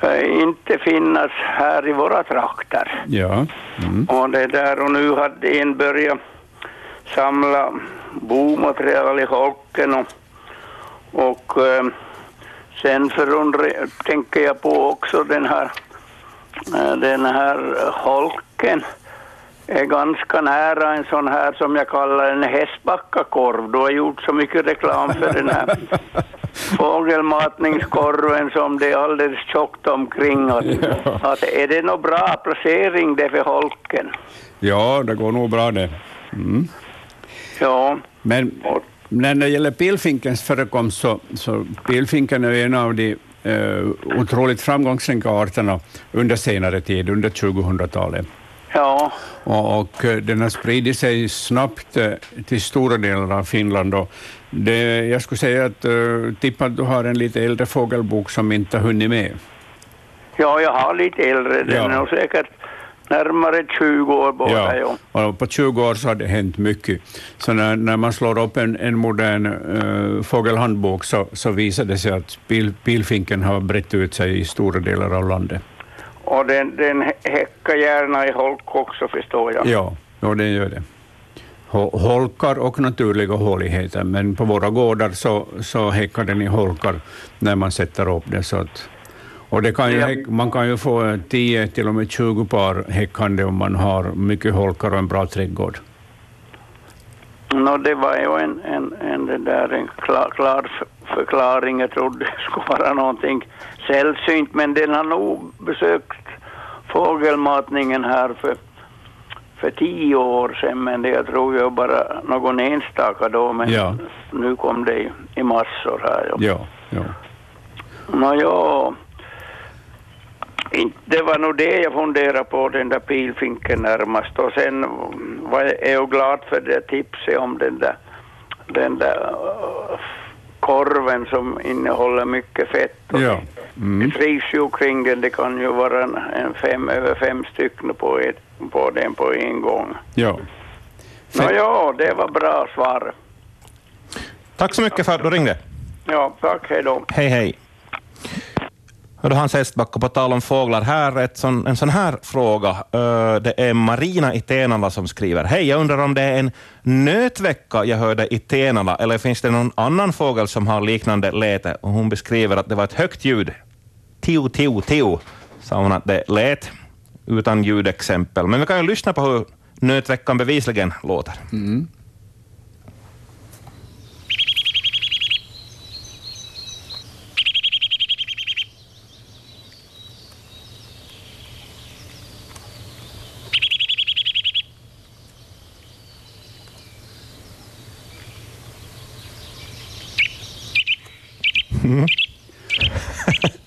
äh, inte finnas här i våra trakter. Ja. Mm. Och det där och nu hade en börjat samla bomaterial i holken och, och äh, sen förundrar, tänker jag på också den här den här holken är ganska nära en sån här som jag kallar en hästbackakorv. Du har gjort så mycket reklam för den här fågelmatningskorven som det är alldeles tjockt omkring. Att, ja. att är det någon bra placering det för holken? Ja, det går nog bra det. Mm. Ja. Men när det gäller pilfinkens förekomst så, så pilfinken är en av de uh, otroligt framgångsrika arterna under senare tid, under 2000-talet. Ja. Och, och, eh, den har spridit sig snabbt uh, till stora delar av Finland. Och det, jag skulle säga att uh, tippa att du har en lite äldre fågelbok som inte har hunnit med. Ja, jag har lite äldre. Den ja. är nog säkert närmare 20 år båda. Ja, och på 20 år så har det hänt mycket. Så när, när man slår upp en, en modern uh, fågelhandbok så, så visar det sig att pil, pilfinken har brett ut sig i stora delar av landet. Och den, den häckar gärna i holk också förstår jag. Ja, ja den gör det. Holkar och naturliga håligheter, men på våra gårdar så, så häckar den i holkar när man sätter upp det. Så att och det kan ju, man kan ju få 10 till och med 20 par häckande om man har mycket holkar och en bra trädgård. No, det var ju en, en, en, det där, en klar, klar förklaring. Jag trodde det skulle vara någonting sällsynt, men den har nog besökt fågelmatningen här för, för tio år sedan, men det jag tror jag bara någon enstaka då, men ja. nu kom det i, i massor här. Ja, ja. Nå, ja. Det var nog det jag funderade på, den där pilfinken närmast. Och sen var jag, jag glad för det tipset om den där, den där uh, korven som innehåller mycket fett. ja. Mm. Det trivs ju kring den, det kan ju vara en, en fem, över fem stycken på, ett, på den på en gång. Ja. Nå, ja, det var bra svar. Tack så mycket för att du ringde. Ja, tack, hej då. Hej, hej. Hörde Hans Estbacka, på tal om fåglar, här ett sån, en sån här fråga. Det är Marina i Tenala som skriver. Hej, jag undrar om det är en nötvecka jag hörde i Tenala, eller finns det någon annan fågel som har liknande läte? Och hon beskriver att det var ett högt ljud. Tio, tio, tio, sa hon att det lät, utan ljudexempel. Men vi kan ju lyssna på hur nötveckan bevisligen låter. Mm. Mm.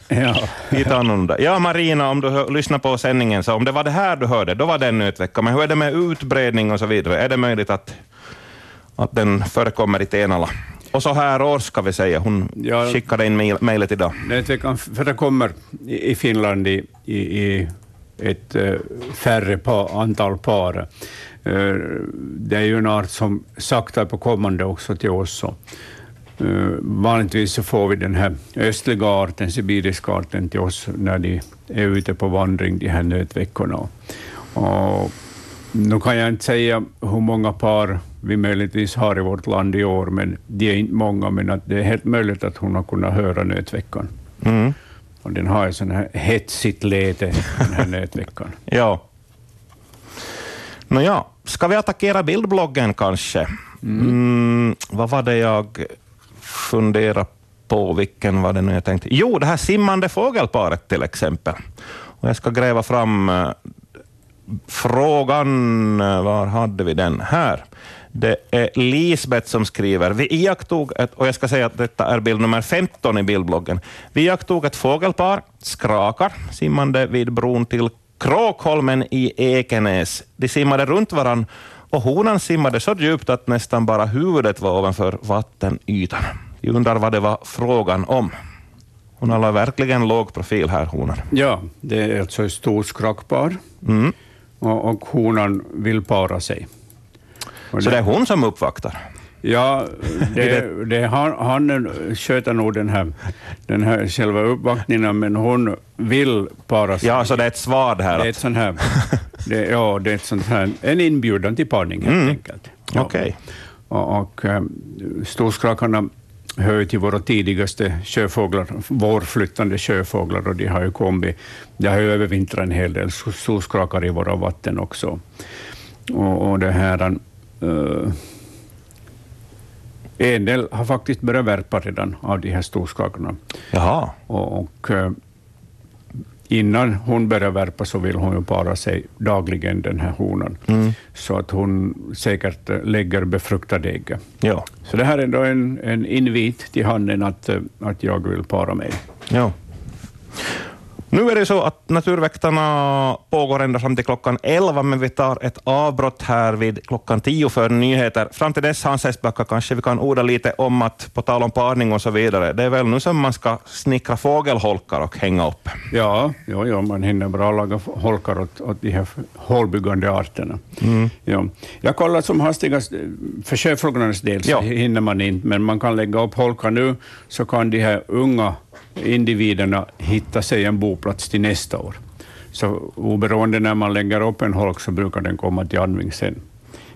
ja. Lite annorlunda. Ja, Marina, om du lyssnar på sändningen, så om det var det här du hörde, då var det en nötvecka. Men hur är det med utbredning och så vidare? Är det möjligt att, att den förekommer i Tenala? Och så här år ska vi säga, hon ja, skickade in mejlet idag. Nötveckan förekommer i Finland i, i, i ett uh, färre par, antal par. Uh, det är ju en art som saktar på kommande också till oss. Uh, vanligtvis så får vi den här östliga arten, sibiriska arten, till oss när de är ute på vandring de här nötveckorna. Och nu kan jag inte säga hur många par vi möjligtvis har i vårt land i år, men de är inte många, men att det är helt möjligt att hon har kunnat höra nötveckan. Mm. Och den har ju sån här hetsigt läte, den här nötveckan. Ja. Nåja, ska vi attackera bildbloggen kanske? Mm, vad var det jag Fundera på? Vilken var det nu jag tänkte? Jo, det här simmande fågelparet till exempel. Och jag ska gräva fram eh, frågan. Eh, var hade vi den? Här. Det är Lisbeth som skriver. Vi iakttog ett, och jag ska säga att detta är bild nummer 15 i bildbloggen. Vi iakttog ett fågelpar, skrakar, simmande vid bron till Kråkholmen i Ekenäs. De simmade runt varann och honan simmade så djupt att nästan bara huvudet var ovanför vattenytan. Jag undrar vad det var frågan om. Hon har verkligen låg profil här, honan. Ja, det är alltså ett stort skrakpar Mm. och, och honan vill para sig. Och Så det är hon som uppvaktar? Ja, det, det, han, han sköter nog den här, den här själva uppvaktningen, men hon vill para sig. Ja, så det är ett svar här? Det är ett sånt här, det, ja, det är ett sånt här, en inbjudan till parning helt Mm. enkelt. Ja. Okej. Och, och ähm, storskrakarna hör ju till våra tidigaste sjöfåglar, vårflyttande sjöfåglar, och de har ju kommit, det har ju övervintrat en hel del storskrakar i våra vatten också. Och, och det här, uh, en del har faktiskt börjat värpa redan av de här storskakarna. Jaha. Och, och eh, innan hon börjar värpa så vill hon ju para sig dagligen, den här honan, Mm. så att hon säkert eh, lägger befruktade ägg. Ja. Så det här är då en, en invit till handen att, eh, att jag vill para mig. Ja. Nu är det så att Naturväktarna pågår ända fram till klockan 11, men vi tar ett avbrott här vid klockan 10 för nyheter. Fram till dess, Hans Hestbacka, kanske vi kan orda lite om att, på tal om parning och så vidare, det är väl nu som man ska snickra fågelholkar och hänga upp? Ja, ja, ja man hinner bra laga holkar åt, åt de här hålbyggande arterna. Mm. Ja. Jag kollar som hastigast, eh, för sjöfåglarnas del så Ja. hinner man inte, men man kan lägga upp holkar nu, så kan de här unga individerna hitta sig en boplats till nästa år. Så oberoende när man lägger upp en holk så brukar den komma till användning sen.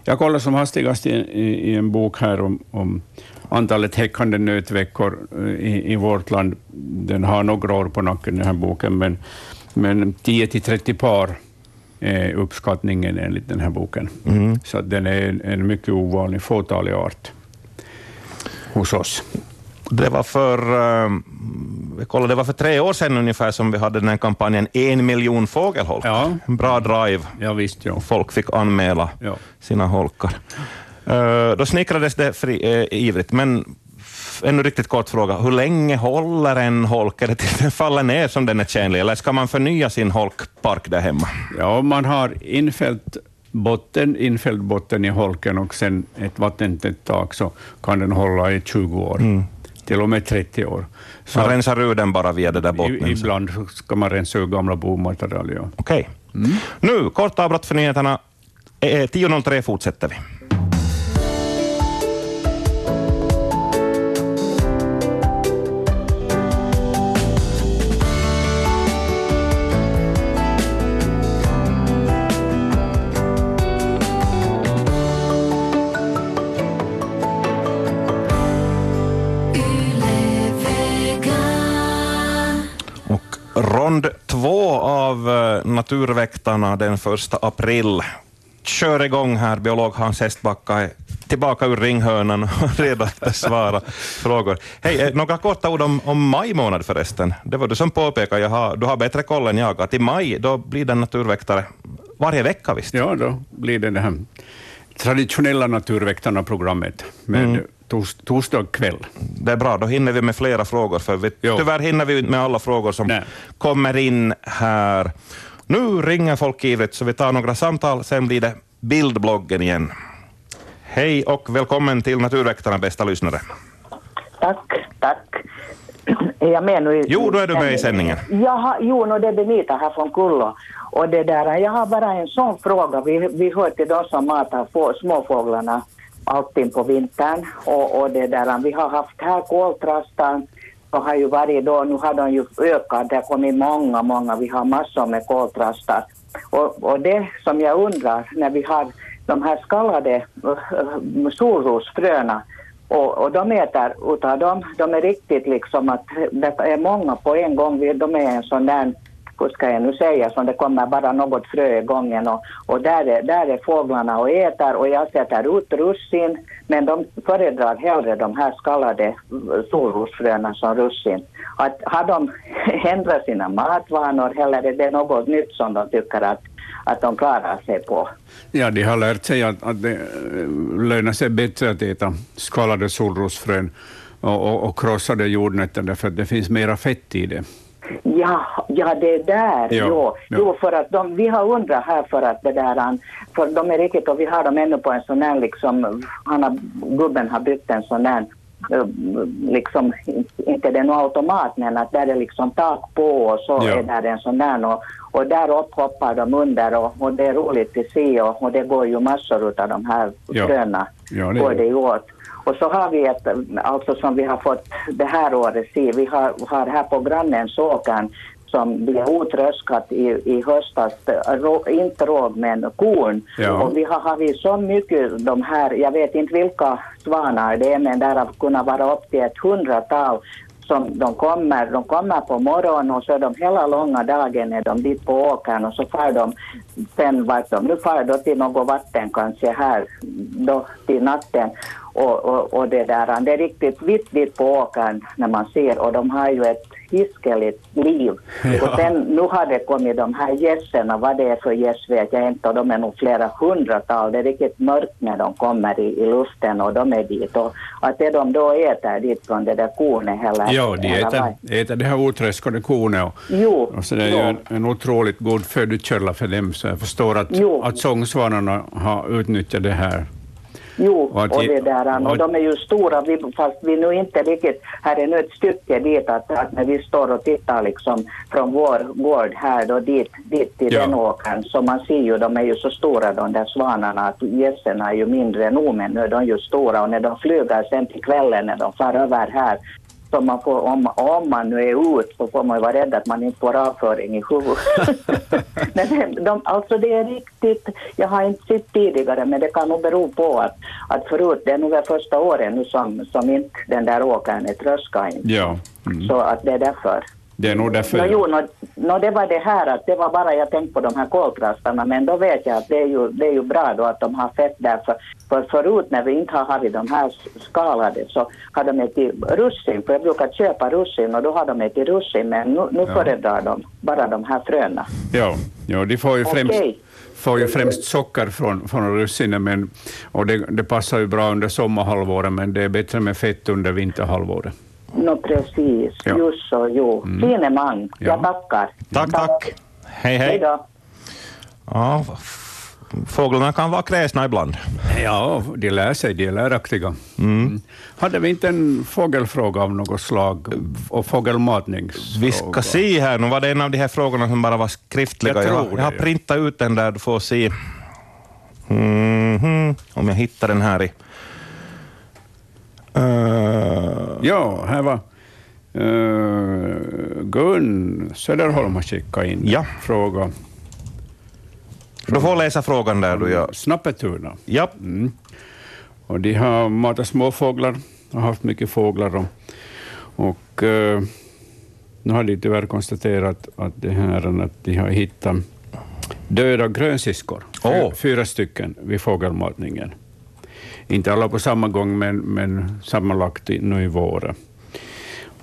Jag kollar som hastigast i, i, i en bok här om, om antalet häckande nötveckor eh, i, i vårt land. Den har några år på nacken, den här boken, men, men 10 till 30 par är uppskattningen enligt den här boken. Mm. Så den är en, en mycket ovanlig, fåtalig art hos oss. Det var för, eh, vi kollade, det var för tre år sedan ungefär som vi hade den här kampanjen En miljon fågelholkar. Ja. En bra drive. Ja, visst, ja. Folk fick anmäla Ja. sina holkar. Eh, då snickrades det fri, eh, ivrigt, men ännu riktigt kort fråga. Hur länge håller en holk? Är det tills den faller ner som den är tjänlig, eller ska man förnya sin holkpark där hemma? Ja, man har infällt botten, infälld botten i holken och sen ett vattentätt tak så kan den hålla i 20 år, till och med 30 år. Så Man rensar ur den bara via det där botten? ibland ska man rensa ur gamla bomaterial. Ja. Okej. Nu, kort avbrott för nyheterna. Eh, 10.03 fortsätter vi. Rond två av eh, Naturväktarna den första april kör igång här. Biolog Hans Hestbacka är tillbaka ur ringhörnan och redo att besvara frågor. Hej, eh, några korta ord om, om maj månad förresten. Det var du som påpekade, jag har, du har bättre koll än jag, att i maj då blir det naturväktare varje vecka visst? ja, då blir det det här traditionella Naturväktarna-programmet med Mm. Tors, torsdag kväll. Det är bra, då hinner vi med flera frågor, för vi, Jo. tyvärr hinner vi inte med alla frågor som Nej. kommer in här. Nu ringer folk ivrigt, så vi tar några samtal, sen blir det bildbloggen igen. Hej och välkommen till Naturväktarna, bästa lyssnare. Tack, tack. Är jag med nu? i- Jo, då är du med i sändningen. Jaha, jo, no, det är Benita här från Kullo. Och det där, jag har bara en sån fråga. Vi, vi hör till de som matar få, småfåglarna alltid på vintern. Och, och det där, vi har haft här koltrastan och har ju varje dag, nu har de ju ökat, det har kommit många, många, vi har massor med koltrastar. Och, och det som jag undrar, när vi har de här skallade uh, solrosfröna och, och de äter utav dem, de är riktigt liksom att det är många på en gång, de är en sån där hur ska jag nu säga, som det kommer bara något frö i gången och, och där, är, där är fåglarna och äter och jag sätter ut russin men de föredrar hellre de här skallade solrosfröna som russin. Att har de ändrat sina matvanor eller är det något nytt som de tycker att att de klarar sig på. Ja, de har lärt sig att, att det eh, lönar sig bättre att äta skallade solrosfrön och, och, och krossade jordnötter därför att det finns mera fett i det. Ja, ja det är där. Ja, jo, ja. jo, för att de, vi har undrat här för att det där, för de är riktigt och vi har dem ännu på en sån här liksom, han har, gubben har byggt en sån här eh, liksom, inte det är någon automat men att där är liksom tak på och så Ja. är där en sån där och, och där upp hoppar de under och, och det är roligt att se och, och det går ju massor av de här Ja. fröna Ja, det går det ju åt. Och så har vi ett, alltså som vi har fått det här året se, vi har, har här på grannens åkern som vi har utröskat i, i höstas, rå, inte råg men korn. Ja. Och vi har, vi så mycket de här, jag vet inte vilka svanar det är, men där har kunnat vara upp till ett hundratal som de kommer, de kommer på morgonen och så är de hela långa dagen är de dit på åkern och så far de sen vart de nu far då till något vatten kanske här då till natten och, och, och det där, det är riktigt vitt vitt på åkern när man ser och de har ju ett hiskeligt liv. Ja. Och sen nu har det kommit de här gässerna, vad det är för gäss vet jag inte och de är nog flera hundratal. Det är riktigt mörkt när de kommer i, i luften och de är dit och att det de då äter dit från det där kornet heller. Ja, de äter, äter det här otröskade kornet och, Jo, och så det är ju jo. en, en otroligt god födokälla för dem, så jag förstår att, Jo. att sångsvanarna har utnyttjat det här. Jo, Och och det där, och de är ju stora, vi, fast vi nu inte riktigt, här är nu ett stycke dit att, att när vi står och tittar liksom från vår gård här då dit, dit till Ja. den åkern, så man ser ju, de är ju så stora de där svanarna, att gässerna är ju mindre nu, men nu är de ju stora och när de flyger sen till kvällen när de far över här, så man får, om, om man nu är ut så får man ju vara rädd att man inte får avföring i huvudet. Men de, alltså det är riktigt, jag har inte sett tidigare men det kan nog bero på att, att förut, det är nog det första året nu som, som inte den där åkern är tröskad in. Ja, mm. Så att det är därför. Det är nog därför. Nå, jo, nå, nå, det var det här att det var bara jag tänkte på de här koltrastarna men då vet jag att det är ju, det är ju bra då att de har fett där för, för förut när vi inte har haft de här skalade så har de ätit russin för jag brukar köpa russin och då har de ätit russin men nu, nu Ja. föredrar de bara de här fröna. Ja, ja de får ju främst, Okej. får ju främst socker från, från russinen, men, och det, det passar ju bra under sommarhalvåret, men det är bättre med fett under vinterhalvåret. Nå precis, Ja. just så, jo. Mm. Fine man, Ja. jag tackar. Tack, tack. Hej, Hej hej. då. Ja, fåglarna kan vara kräsna ibland. Ja, de lär sig, de är läraktiga. Mm. Hade vi inte en fågelfråga av något slag, och fågelmatning? Vi ska se här, nu var det en av de här frågorna som bara var skriftliga. Jag tror jag, jag har det, ja. printat ut den där, du får se Mhm, om jag hittar den här i... Eh, Ja, här var uh, Gun Söderholm har skickat in Ja. fråga. du får läsa frågan där du gör. Snappetuna. Ja, Mm. Och de har matat småfåglar, har haft mycket fåglar. Och, och eh, nu har de tyvärr konstaterat att, det här, att de har hittat döda grönsiskor, Åh. fyra stycken, vid fågelmatningen. Inte alla på samma gång, men, men sammanlagt nu i våren.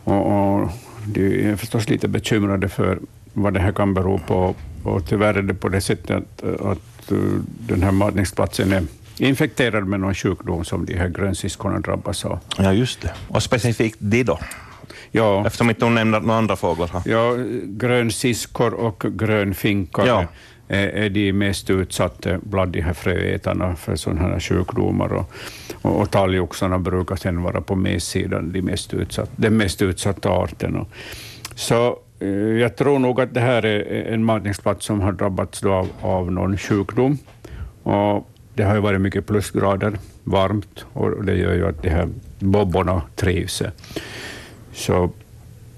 Och, och de är förstås lite bekymrade för vad det här kan bero på. Och tyvärr är det på det sättet att, att uh, den här matningsplatsen är infekterad med någon sjukdom som de här grönsiskorna drabbas av. ja, just det. Och specifikt de då, Ja, eftersom inte hon nämner några andra fåglar. ja grönsiskor och grönfinkare Ja är, de mest utsatta bland de här fröätarna för sådana här sjukdomar. Och, och, och talgoxarna brukar sedan vara på messidan de mest utsatta, den mest utsatta arten. Och, så eh, jag tror nog att det här är en matningsplats som har drabbats då av, av någon sjukdom. Och det har ju varit mycket plusgrader, varmt, och det gör ju att de här bobborna trivs. Så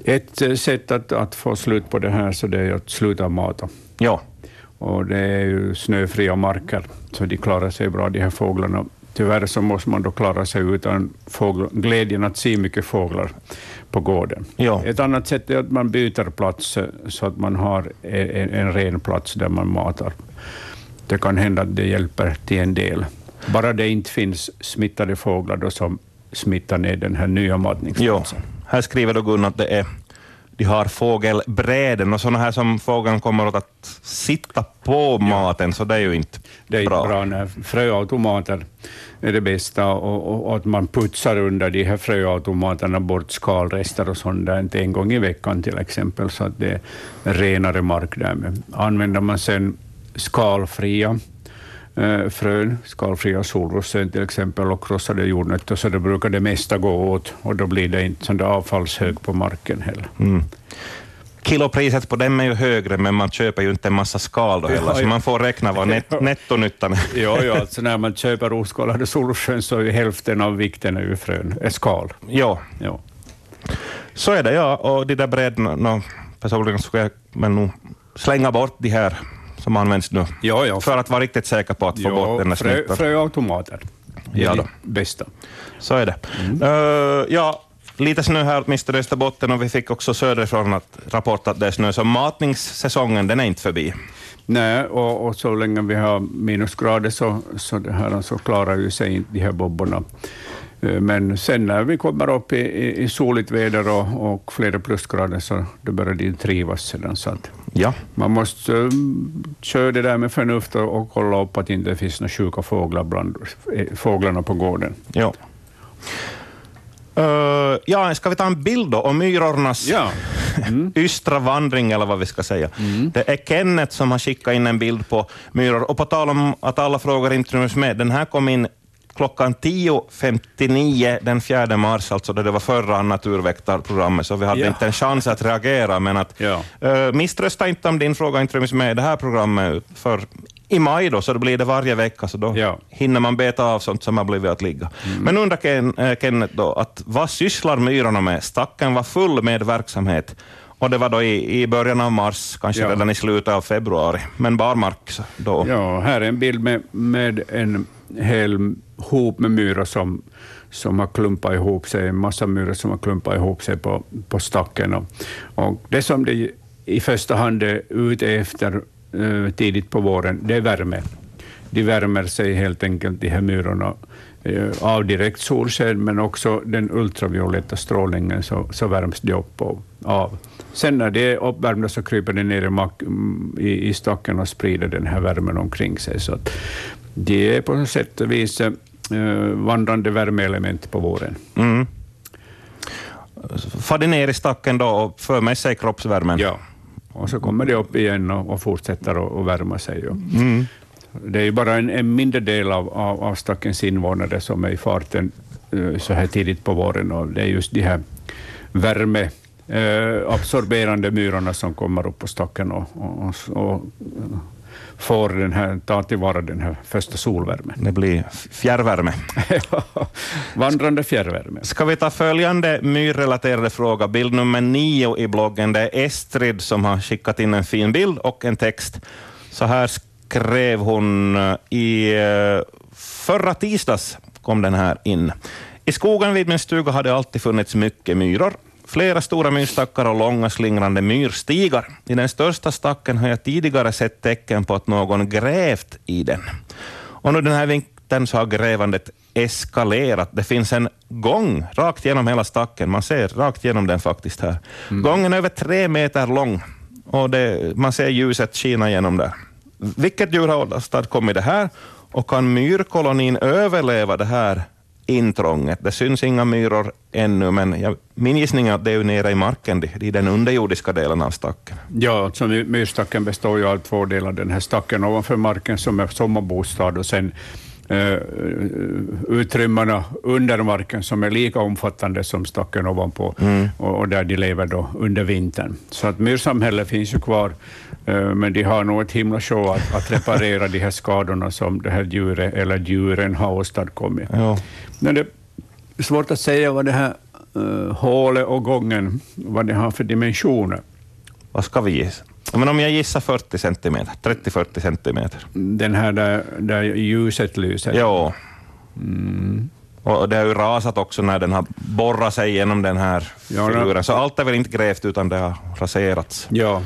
ett eh, sätt att, att få slut på det här så det är att sluta mata. Ja, och det är ju snöfria marker, så de klarar sig bra, de här fåglarna. Tyvärr så måste man då klara sig utan fågel, glädjen att se mycket fåglar på gården. Ja. Ett annat sätt är att man byter plats så att man har en, en ren plats där man matar. Det kan hända att det hjälper till en del. Bara det inte finns smittade fåglar då som smittar ner den här nya matningsplatsen. här skriver då Gunnar att det är, de har fågelbräden och sådana här som fågeln kommer åt att sitta på maten, så det är ju inte Det är bra. bra när fröautomater är det bästa och, och, och att man putsar under de här fröautomaterna bort skalrester och sånt där, inte en gång i veckan till exempel, så att det är renare mark därmed. Använder man sen skalfria frön, skalfria solrosfrön till exempel, och krossade jordnötter, så det brukar det mesta gå åt och då blir det inte sån där avfallshög på marken heller. Mm. Kilopriset på dem är ju högre, men man köper ju inte en massa skal då heller, Ja, så ja. man får räkna vad net, nettonyttan är. Jo, jo, alltså när man köper oskalade solrosfrön så är ju hälften av vikten är ju frön, är skal. Ja, Ja. så är det ja. Och de där bräden, no, personligen skulle jag men nog slänga bort de här som används nu, Ja, ja. för att vara riktigt säker på att få bort den här frö, fröautomater är Ja det bästa. Så är det. Mm. Eh, ja, lite snö här åtminstone i Österbotten och vi fick också söderifrån att rapport att det är snö, så matningssäsongen den är inte förbi. Nej, och, och så länge vi har minusgrader så, så, det här, så klarar ju sig inte de här bobborna. Eh, Men sen när vi kommer upp i, i, i soligt väder och, och flera plusgrader så då börjar de trivas sedan. Så Ja, man måste um, köra det där med förnuft och, och kolla upp att det inte finns några sjuka fåglar bland eh, fåglarna på gården. ja. Eh, ja, ska vi ta en bild då om myrornas Ja. ystra vandring, eller vad vi ska säga. Det är Kenneth som har skickat in en bild på myror. Och på tal om att alla frågor inte ryms med, den här kom in klockan 10.59 den 4 mars, alltså då det var förra naturväktarprogrammet, så vi hade Ja. inte en chans att reagera. Men att, Ja. eh, misströsta inte om din fråga inte ryms med i det här programmet, för i maj då, så då blir det varje vecka, så då Ja. hinner man beta av sånt som har blivit att ligga. Men undrar Ken, eh, Kenneth då, att vad sysslar myrorna med? Stacken var full med verksamhet. Och det var då i, i början av mars, kanske Ja. redan i slutet av februari, men barmark då. Ja, här är en bild med, med en hel hop med myror som, som har klumpat ihop sig, en massa myror som har klumpat ihop sig på, på stacken. Och, och det som de i första hand är ute efter eh, tidigt på våren, det är värme. De värmer sig helt enkelt, de här myrorna, eh, av direkt solsken, men också den ultravioletta strålningen, så, så värms de upp och av. Sen när de är uppvärmda så kryper de ner i, i, i stacken och sprider den här värmen omkring sig. Så att de är på sätt och vis eh, vandrande värmeelement på våren. Mm. Far ner i stacken då och för med sig kroppsvärmen? Ja, och så kommer de upp igen och, och fortsätter att värma sig. Mm. Det är ju bara en, en mindre del av, av, av stackens invånare som är i farten eh, så här tidigt på våren och det är just de här värme eh, absorberande myrorna som kommer upp på stacken och, och, och får den här, ta tillvara den här första solvärmen. Det blir fjärrvärme. Vandrande fjärrvärme. Ska vi ta följande myrrelaterade fråga, bild nummer nio i bloggen. Det är Estrid som har skickat in en fin bild och en text. Så här skrev hon eh, i eh, förra tisdags kom den här in. I skogen vid min stuga har det alltid funnits mycket myror. Flera stora myrstackar och långa slingrande myrstigar. I den största stacken har jag tidigare sett tecken på att någon grävt i den. Och nu den här vintern så har grävandet eskalerat. Det finns en gång rakt genom hela stacken. Man ser rakt genom den faktiskt här. Gången är över tre meter lång och det, man ser ljuset skina genom där. Vilket djur har åstadkommit det här och kan myrkolonin överleva det här intrånget? Det syns inga myror ännu, men jag, min gissning är att det är nere i marken, i den underjordiska delen av stacken. Ja, alltså my- myrstacken består ju av två delar. Den här stacken ovanför marken som är sommarbostad och sen eh, utrymmarna under marken som är lika omfattande som stacken ovanpå och, och där de lever då under vintern. Så att myrsamhället finns ju kvar, men de har nog ett himla show att, att reparera de här skadorna som det här djuret eller djuren har åstadkommit. Ja. Men det är svårt att säga vad det här uh, hålet och gången, vad det har för dimensioner. Vad ska vi ge? Men om jag gissar 40 centimeter, 30-40 centimeter. Den här där, där ljuset lyser? Ja. Mm. Och det har ju rasat också när den har borrat sig genom den här Ja, figuren, så allt är väl inte grävt utan det har raserats. Ja,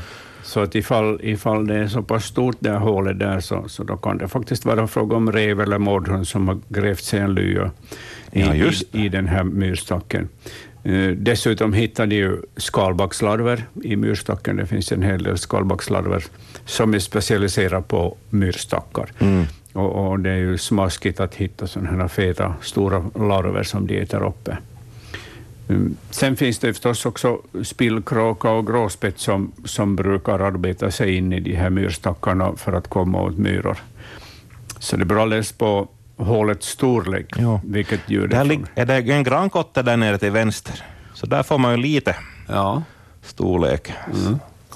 så att ifall, ifall det är så pass stort det här hålet där, så, så då kan det faktiskt vara fråga om rev eller mårdhund som har grävt sig en lya i, Ja, just i, i den här myrstacken. Eh, dessutom hittade ju skalbaggslarver i myrstacken. Det finns en hel del skalbaggslarver som är specialiserade på myrstackar. Mm. Och, och det är ju smaskigt att hitta sådana här feta, stora larver som de äter uppe. Mm. Sen finns det förstås också spillkråka och gråspett som, som brukar arbeta sig in i de här myrstackarna för att komma åt myror. Så det beror alldeles på hålets storlek, Ja. vilket djur det är. är det en grankotte där nere till vänster, så där får man ju lite Ja. storlek.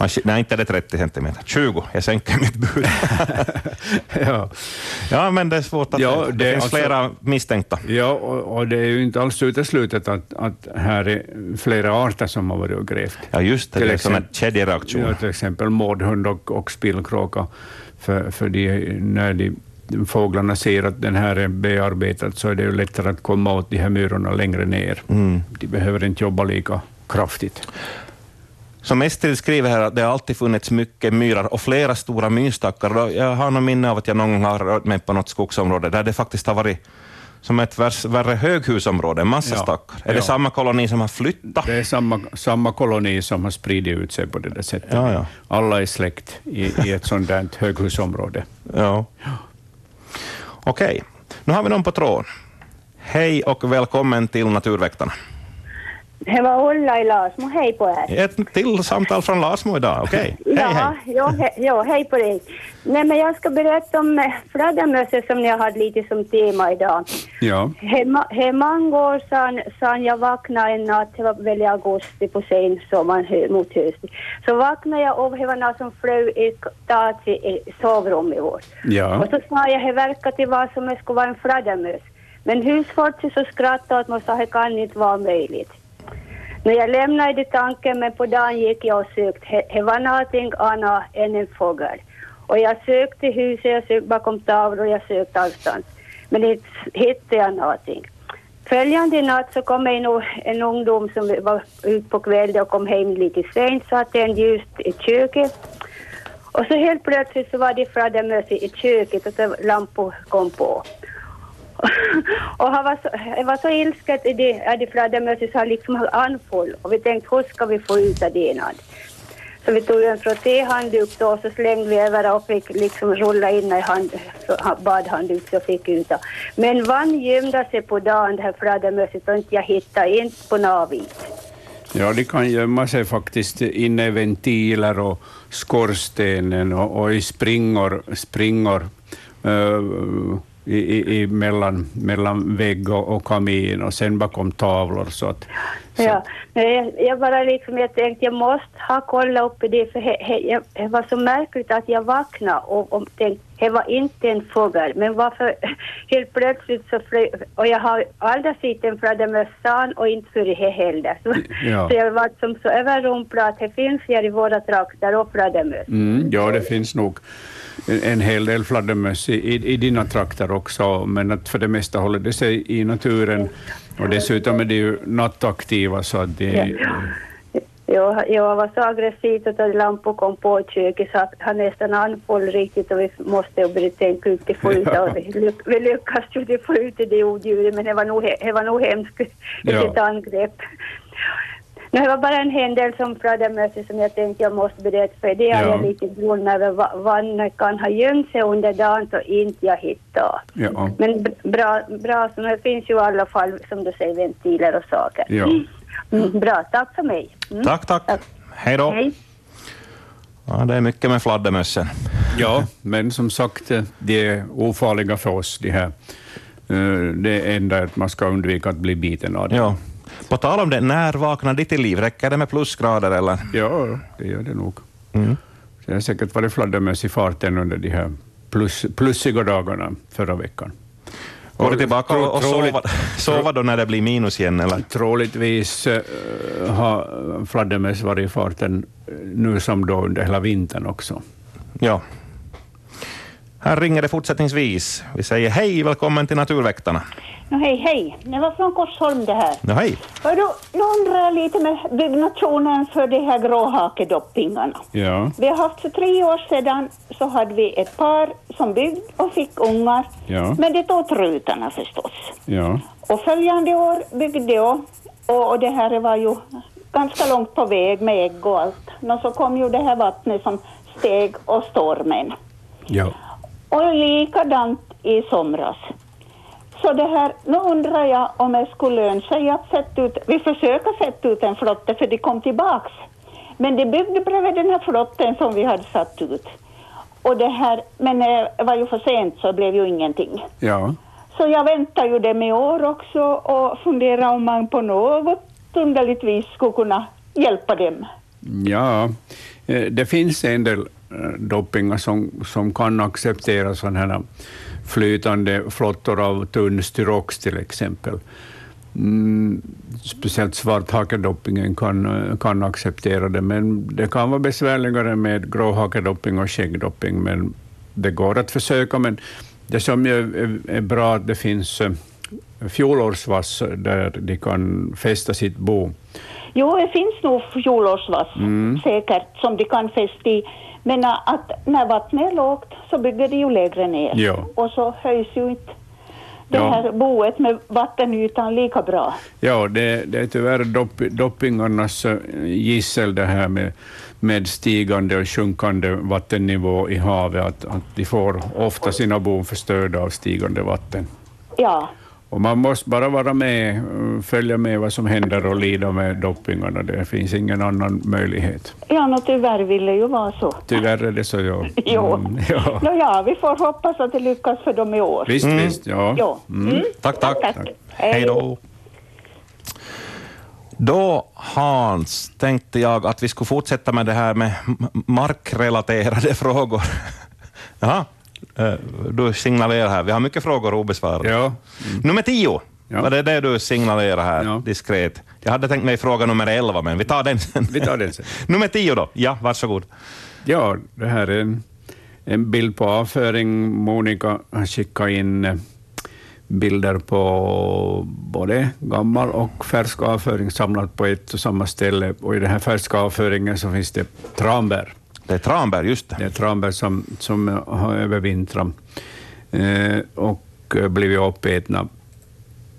Kanske, nej, inte är det 30 centimeter. 20, jag sänker mitt bud. ja. ja, men det är svårt att... Ja, det, det- finns alltså- flera misstänkta. Ja, och, och det är ju inte alls uteslutet att, att här är flera arter som har varit och grävt. Ja, just det. Till det är sån här exempel- kedjereaktion. Ja, till exempel mårdhund och, och spillkråka. För, för de, när de fåglarna ser att den här är bearbetad så är det ju lättare att komma åt de här myrorna längre ner. Mm. De behöver inte jobba lika kraftigt. Som Estrid skriver här att det har alltid funnits mycket myrar och flera stora myrstackar. Jag har något minne av att jag någon gång har rört mig på något skogsområde där det faktiskt har varit som ett värre, värre höghusområde, en massa Ja, stackar. Är det ja. samma koloni som har flyttat? Det är samma, samma koloni som har spridit ut sig på det där sättet. Ja, ja. Alla är släkt i, i ett sådant där höghusområde. Ja. Okej, nu har vi någon på tråden. Hej och välkommen till Naturväktarna. Det var Ulla i Lasmo. Hej på er. Ett till samtal från Lasmo idag. Okej, hej ja, hej. Ja, he, ja, hej på dig. Nej, men jag ska berätta om eh, fladdermöss som jag hade lite som tema idag. Ja. Hemma, hemma går sedan, sedan jag vaknade en natt, det var väl i augusti på sen sommaren hö- mot hösten. Så vaknade jag och det var något som flög i i sovrummet vårt. Ja. Och så sa jag, det verkar till vad som det skulle vara en fladdermöss. Men husfolket så skrattade åt mig och sa, det kan inte vara möjligt. När jag lämnade tanken, men på dagen gick jag och sökte. Det- var någonting annat än en fågel. Och jag sökte i huset, jag sökte bakom tavlor, jag sökte allstans. Men inte hittade jag någonting. Följande natt så kom en, en ungdom som var ute på kvällen och kom hem lite sent, satte en ljus i köket. Och så helt plötsligt så var det fladdermöss i köket och så lampor kom på. och han var så, jag var så ilsken i det, att det fladdermösset så han liksom höll anfall och vi tänkte hur ska vi få ut av det? Så vi tog en frottéhandduk då och så slängde vi över och fick liksom rulla in i hand, badhandduk så fick ut det. Men vann gömde sig på dagen det här fladdermösset och inte jag hittade inte på något vis. Ja, de kan gömma sig faktiskt inne i ventiler och skorstenen och, och i springor, springor Uh, i, i, i mellan, mellan vägg och, och kamin och sen bakom tavlor. Så att, Ja, men jag, jag bara liksom, jag tänkte jag måste ha kollat upp det för he, he, jag, det var så märkligt att jag vaknade och, och tänkte det var inte en fågel men varför helt plötsligt så flög, och jag har aldrig sett en fladdermössan och inte för det heller. Så, Ja. så jag var som så överrumplad att det finns här i våra trakter och fladdermöss. mm, ja, det finns nog en, en hel del fladdermöss i, i, i dina trakter också, men att för det mesta håller det sig i naturen. Och dessutom är de ju nattaktiva, så att de, Jag, jag var så aggressiv att lampor kom på i köket så att han nästan anföll riktigt och vi måste tänka ut det få ut Ja. och vi, vi lyckades ju det få ut det odjuret men det var nog, det var nog hemskt Ja. ett angrepp. Det var bara en händelse som fladdermöss som jag tänkte jag måste berätta för det är Ja. jag lite grunn över vad kan ha gömt sig under dagen så inte jag hittar. ja, Men bra, bra så det finns ju i alla fall som du säger ventiler och saker. ja. Mm, bra, tack för mig. Mm. Tack, tack. Hej då. Hej. Ja, det är mycket med fladdermössen. Ja, men som sagt, eh, de är ofarliga för oss, de här. Eh, Det enda är att man ska undvika att bli biten av dem. Ja. På tal om det, när vaknar de till liv? Räcker det med plusgrader eller? Ja, det gör det nog. Mm. Det har säkert varit fladdermöss i farten under de här plus, plussiga dagarna förra veckan. Går du tillbaka och, och sova, sova då när det blir minus igen? Eller? Troligtvis eh, har fladdermöss varit i farten eh, nu som då under hela vintern också. Ja. Här ringer det fortsättningsvis. Vi säger hej, välkommen till Naturväktarna. No, hej, hej. Det var från Korsholm det här. Ja, hej. Hördu, nu undrar jag lite med byggnationen för de här gråhakedoppingarna. Ja, Vi har haft för tre år sedan så hade vi ett par som byggde och fick ungar. Ja. Men det tog trutarna förstås. ja, Och följande år byggde jag och, och det här var ju ganska långt på väg med ägg och allt. Och så kom ju det här vattnet som steg och stormen. ja. Och likadant i somras. Så det här, nu undrar jag om det skulle löna sig att sätta ut, vi försöker sätta ut en flotte för de kom tillbaks. Men de byggde bredvid den här flotten som vi hade satt ut. Och det här, men det var ju för sent så det blev ju ingenting. ja. Så jag väntar ju det med år också och funderar om man på något underligt vis skulle kunna hjälpa dem. Ja, eh, det finns en del eh, doppingar som, som kan acceptera sådana här flytande flottor av tunn styrox till exempel. Mm, speciellt svarthakedoppingen kan, kan acceptera det, men det kan vara besvärligare med gråhakedopping och skäggdopping, men det går att försöka. Men det som är, är bra att det finns eh, fjolårsvass där de kan fästa sitt bo. Jo, det finns nog fjolårsvass Mm. säkert som de kan fästa i. Men att när vattnet är lågt så bygger de ju lägre ner. Ja. Och så höjs ju inte det Ja. här boet med vattenytan lika bra. Ja, det, det är tyvärr dopp, doppingarnas eh, gissel det här med, med stigande och sjunkande vattennivå i havet, att, att de får ofta sina bon förstörda av stigande vatten. Ja, Och man måste bara vara med, eh, följa med vad som händer och lida med doppingarna. Det finns ingen annan möjlighet. ja nå, tyvärr vill det ju vara så. Tyvärr är det så, ja. Jo. Mm, ja. Nå, ja, vi får hoppas att det lyckas för dem i år. Visst, visst, ja. Ja. Mm. Tack, tack. Tack. Hej då. Då, Hans, tänkte jag att vi skulle fortsätta med det här med markrelaterade frågor. Jaha, du signalerar här. Vi har mycket frågor obesvarade. Ja. Nummer tio. Var det det du signalerar här, diskret? Jag hade tänkt mig fråga nummer elva, men vi tar den sen. Vi tar den sen. nummer tio då. Ja, varsågod. Ja, det här är en, en bild på avföring. Monica har skickat in eh, bilder på både gammal och färsk avföring samlat på ett och samma ställe. Och I den här färska avföringen så finns det tranbär. Det är tranbär, just det. Det är tranbär som, som har övervintrat eh, och eh, blivit uppätna.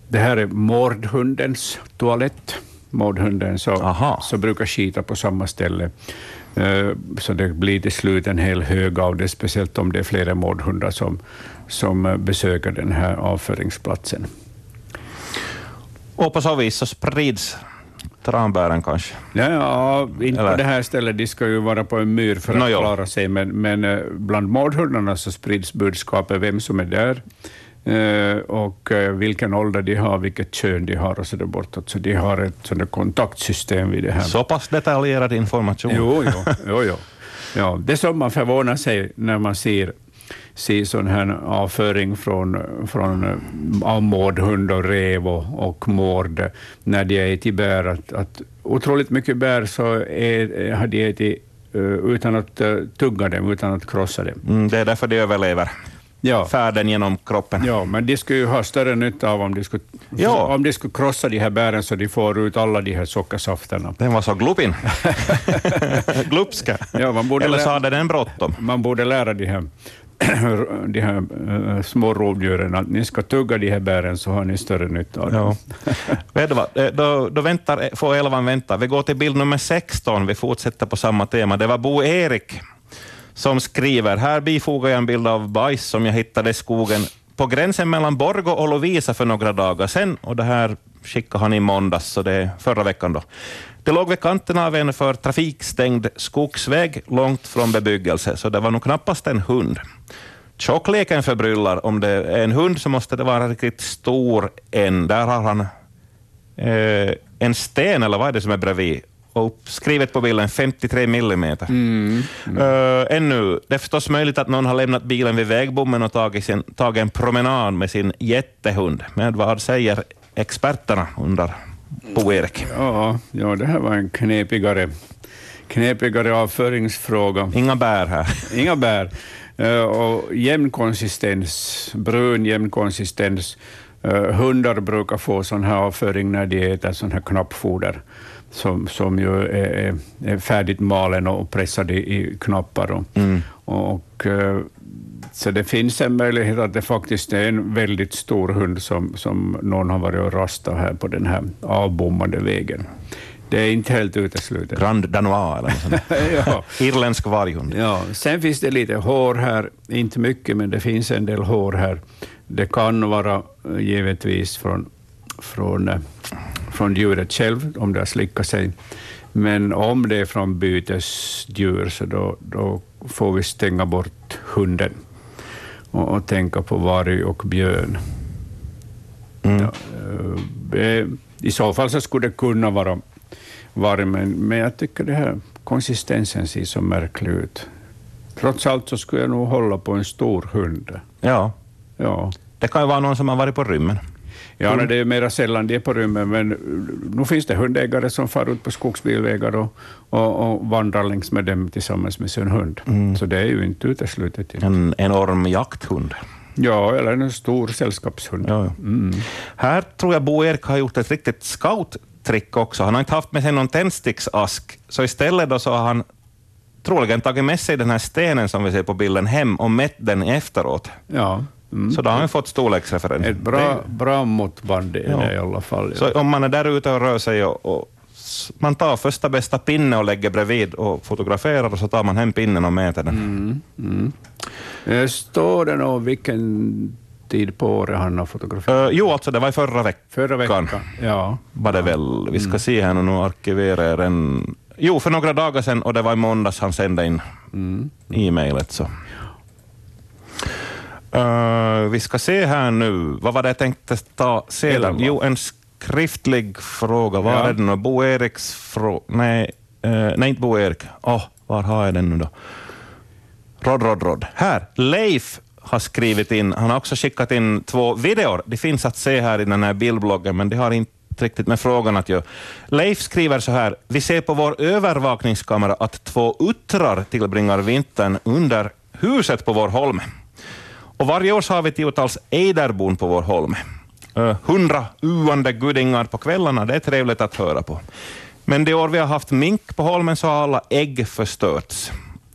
Det här är mårdhundens toalett. Mårdhunden så, så brukar skita på samma ställe. Eh, Så det blir till slut en hel hög av det, speciellt om det är flera mårdhundar som, som eh, besöker den här avföringsplatsen. Och på så vis så sprids tranbären kanske. Ja, ja inte Eller? på det här stället, de ska ju vara på en myr för att ja. klara sig, men, men eh, bland mårdhundarna så sprids budskapet vem som är där eh, och eh, vilken ålder de har, vilket kön de har och så där bortåt. Så de har ett sådant kontaktsystem vid det här. Så pass detaljerad information. Jo, jo, jo, jo. Ja, det som man förvånar sig när man ser, ser sån här avföring från, från eh, av mårdhund och rev och, och mård när de äter bär, att, att otroligt mycket bär så är, har de ätit eh, utan att eh, tugga dem, utan att krossa dem. Mm, det är därför de överlever Ja. färden genom kroppen. Ja, men de skulle ju ha större nytta av om de skulle, Ja. om de skulle krossa de här bären så de får ut alla de här sockersafterna. Den var så glupin. Glupska. Ja, man borde Eller så hade den bråttom. Man borde lära de här, de här eh, små rovdjuren att ni ska tugga de här bären så har ni större nytta av dem. Ja. Eh, då, då väntar, får elvan vänta. Vi går till bild nummer 16. Vi fortsätter på samma tema. Det var Bo Erik som skriver, här bifogar jag en bild av bajs som jag hittade i skogen på gränsen mellan Borgå och Lovisa för några dagar sedan. Och det här skickade han i måndags, så det är förra veckan. då. Det låg vid kanten av en för trafikstängd skogsväg långt från bebyggelse, så det var nog knappast en hund. Tjockleken förbryllar. Om det är en hund så måste det vara riktigt stor en. Där har han eh, en sten, eller vad är det som är bredvid? och uppskrivet på bilden 53 millimeter. Mm. Uh, ännu, det är förstås möjligt att någon har lämnat bilen vid vägbommen och tagit, sin, tagit en promenad med sin jättehund. Men vad säger experterna, undrar Bo-Erik? Ja, ja, det här var en knepigare, knepigare avföringsfråga. Inga bär här. Inga bär. Uh, och jämn konsistens, brun jämn konsistens. Uh, hundar brukar få sån här avföring när de äter sån här knappfoder som, som ju är, är färdigt malen och pressad i, knappar. Och, Mm. och, uh, så det finns en möjlighet att det faktiskt är en väldigt stor hund som, som någon har varit och rastat här på den här avbommade vägen. Det är inte helt uteslutet. Grand Danois eller något sånt. Irländsk varghund. Ja, sen finns det lite hår här, inte mycket, men det finns en del hår här. Det kan vara eh, givetvis från, från, eh, från djuret själv, om det har slickat sig. Men om det är från bytesdjur, så då, då får vi stänga bort hunden och, och tänka på varg och björn. Mm. Ja, eh, I så fall så skulle det kunna vara varg, men, men jag tycker det här konsistensen ser så märklig ut. Trots allt så skulle jag nog hålla på en stor hund. Ja. Ja. Det kan ju vara någon som har varit på rymmen. Ja, nej, det är mera sällan de är på rymmen, men uh, nu finns det hundägare som far ut på skogsbilvägar och, och, och vandrar längs med dem tillsammans med sin hund. Mm. Så det är ju inte uteslutet. En enorm jakthund. Ja, eller en stor sällskapshund. Ja, ja. Mm. Här tror jag Bo Erik har gjort ett riktigt scout-trick också. Han har inte haft med sig någon tändsticksask, så istället då så har han troligen tagit med sig den här stenen som vi ser på bilden hem och mätt den efteråt. Ja. Mm. Så då har han fått storleksreferens. Ett bra, bra måttband är Ja. det i alla fall. Ja. Så om man är där ute och rör sig och, och man tar första bästa pinne och lägger bredvid och fotograferar och så tar man hem pinnen och mäter den. Mm. Mm. Eh, Står det nog vilken tid på året han har fotograferat? Uh, jo, alltså det var i förra veckan. Förra veckan, ja. Var det väl. Vi ska se här nu, nu arkiverar den. Jo, för några dagar sedan och det var i måndags han sände in Mm. e-mailet. Så. Uh, vi ska se här nu. Vad var det jag tänkte ta sedan? Jo, en skriftlig fråga. Var Ja. är den nu? Bo Eriks fråga? Nej, eh, nej, inte Bo Erik. Åh, var har jag den nu då? Rod, Rod, Rod. Här, Leif har skrivit in, han har också skickat in två videor. De finns att se här i den här bildbloggen, men de har inte riktigt med frågan att göra. Leif skriver så här, vi ser på vår övervakningskamera att två uttrar tillbringar vintern under huset på vår holme. Och varje år så har vi tiotals ejderbon på vår holme. Hundra uande gudingar på kvällarna, det är trevligt att höra på. Men de år vi har haft mink på holmen så har alla ägg förstörts.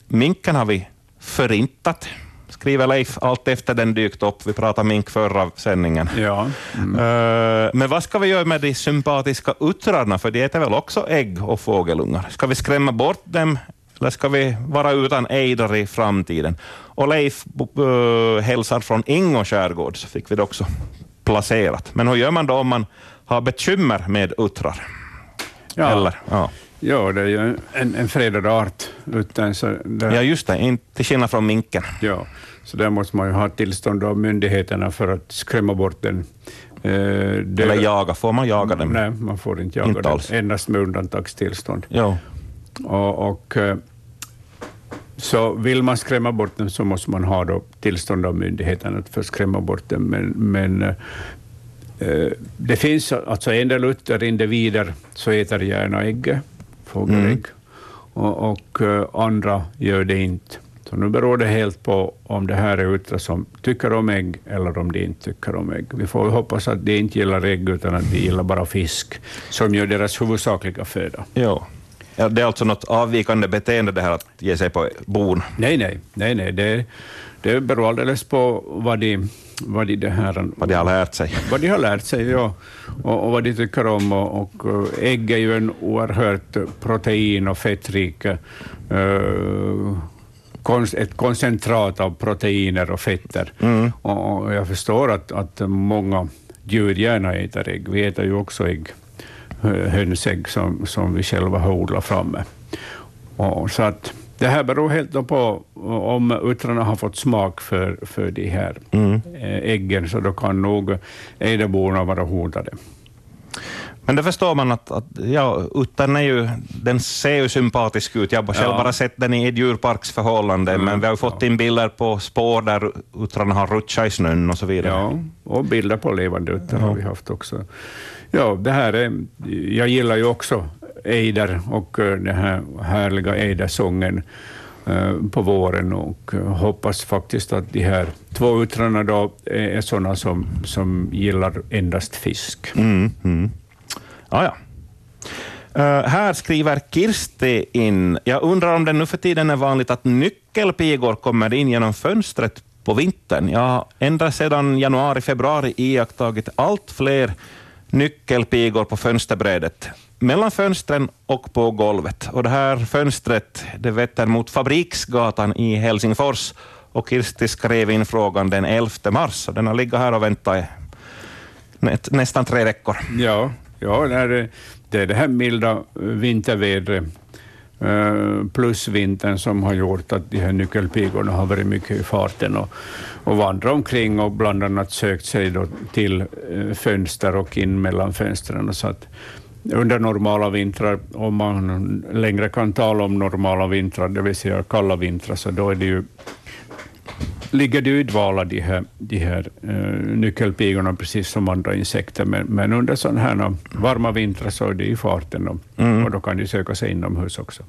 Minken har vi förintat, skriver Leif, allt efter den dykt upp. Vi pratade mink förra sändningen. Ja. Eh, Men vad ska vi göra med de sympatiska uttrarna, för de äter väl också ägg och fågelungar? Ska vi skrämma bort dem, eller ska vi vara utan ejdrar i framtiden? Och Leif uh, hälsar från Ingo skärgård, så fick vi det också placerat. Men hur gör man då om man har bekymmer med uttrar? Ja. Eller, ja. Ja, det är ju en, en fredad art. Utan så där, ja, just det. Inte till skillnad från minken. Ja, så där måste man ju ha tillstånd av myndigheterna för att skrämma bort den. Eh, det- Eller jaga. Får man jaga dem? Nej, man får inte jaga Inte den. alls. Endast med undantagstillstånd. Ja. Och, och, eh, så vill man skrämma bort dem så måste man ha då tillstånd av myndigheten att få skrämma bort dem. Men, men eh, eh, det finns alltså en del utterindivider så äter gärna ägg, fågelägg, Mm. och, och eh, andra gör det inte. Så nu beror det helt på om det här är uttrar som tycker om ägg eller om de inte tycker om ägg. Vi får hoppas att de inte gillar ägg utan att de gillar bara fisk, som är deras huvudsakliga föda. Ja. Ja, det är alltså något avvikande beteende det här att ge sig på bon? Nej, nej, nej, nej. Det, det beror alldeles på vad de, vad de, det här, Vad de har lärt sig. vad de har lärt sig ja, och, och vad de tycker om. Och, och eh, ägg är ju en oerhört protein och fettrik eh, konst- ett koncentrat av proteiner och fetter. Mm. Och, och jag förstår att, att många djur gärna äter ägg. Vi äter ju också ägg, hönsägg som, som vi själva har odlat framme. Och, så att det här beror helt på om uttrarna har fått smak för, för de här Mm. eh, äggen, så då kan nog ejderborna vara hotade. Men det förstår man att, att ja, uttern är ju, den ser ju sympatisk ut. Jag har själv Ja. bara sett den i ett djurparksförhållande, Mm, men vi har ju fått in bilder på spår där uttrarna har rutschat i snön och så vidare. Ja, och bilder på levande utter har vi haft också. Ja, det här är, jag gillar ju också ejder och eh, den här härliga ejdersången eh, på våren och eh, hoppas faktiskt att de här två yttrarna då är sådana som, som gillar endast fisk. Mm, mm. Ah, ja, ja. Uh, här skriver Kirsti in, jag undrar om det nu för tiden är vanligt att nyckelpigor kommer in genom fönstret på vintern. Jag har ända sedan januari, februari iakttagit allt fler nyckelpigor på fönsterbrädet, mellan fönstren och på golvet. Och det här fönstret det vetter mot Fabriksgatan i Helsingfors och Kirsti skrev in frågan den 11 mars. Och den har legat här och väntat i nä- nästan tre veckor. Ja, ja det, är, det här milda vintervädret Eh, plus vintern som har gjort att de här nyckelpigorna har varit mycket i farten och, och vandrat omkring och bland annat sökt sig då till eh, fönster och in mellan fönstren. Så att under normala vintrar, om man längre kan tala om normala vintrar, det vill säga kalla vintrar, så då är det ju ligger det i dvala, de här, de här eh, nyckelpigorna, precis som andra insekter. Men, men under sådana här varma vintrar så är det i farten och, Mm. och då kan de söka sig inomhus också.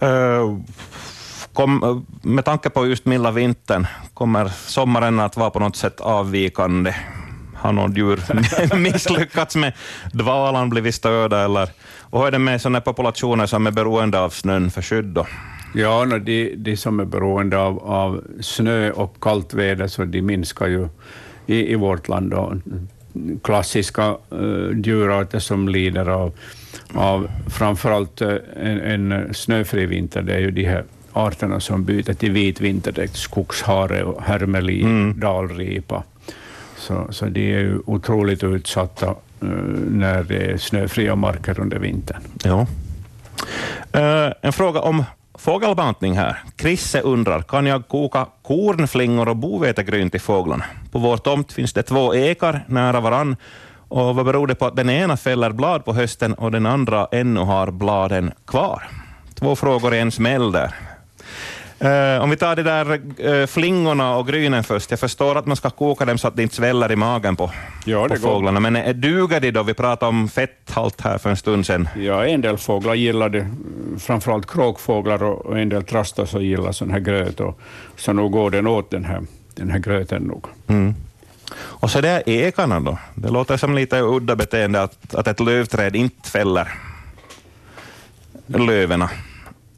Eh, kom, med tanke på just milda vintern, kommer sommaren att vara på något sätt avvikande? Har något djur misslyckats med dvalan, blivit störda? Eller, och hur är det med sådana populationer som är beroende av snön för skydd? Då? Ja, no, de, de som är beroende av, av snö och kallt väder, så de minskar ju i, i vårt land. Då. Klassiska uh, djurarter som lider av, av framförallt uh, en, en snöfri vinter, det är ju de här arterna som byter till vit vinterdräkt, skogshare, och hermelin, dalripa. Så, så de är ju otroligt utsatta uh, när det är snöfria marker under vintern. Ja. Eh, en fråga om fågelbantning här. Krisse undrar, kan jag koka kornflingor och bovetegryn till fåglarna? På vår tomt finns det två ekar nära varann. Och vad beror det på att den ena fäller blad på hösten och den andra ännu har bladen kvar? Två frågor i en smäll där. Eh, om vi tar de där eh, flingorna och grynen först. Jag förstår att man ska koka dem så att det inte sväller i magen på, Ja, på fåglarna, men eh, duger de då? Vi pratade om fetthalt här för en stund sedan. Ja, en del fåglar gillar det, framförallt kråkfåglar och en del trastar så gillar sån här gröt. Och, så nog går den åt den här, den här gröten nog. Mm. Och så det är ekarna då. Det låter som lite udda beteende att, att ett lövträd inte fäller löverna.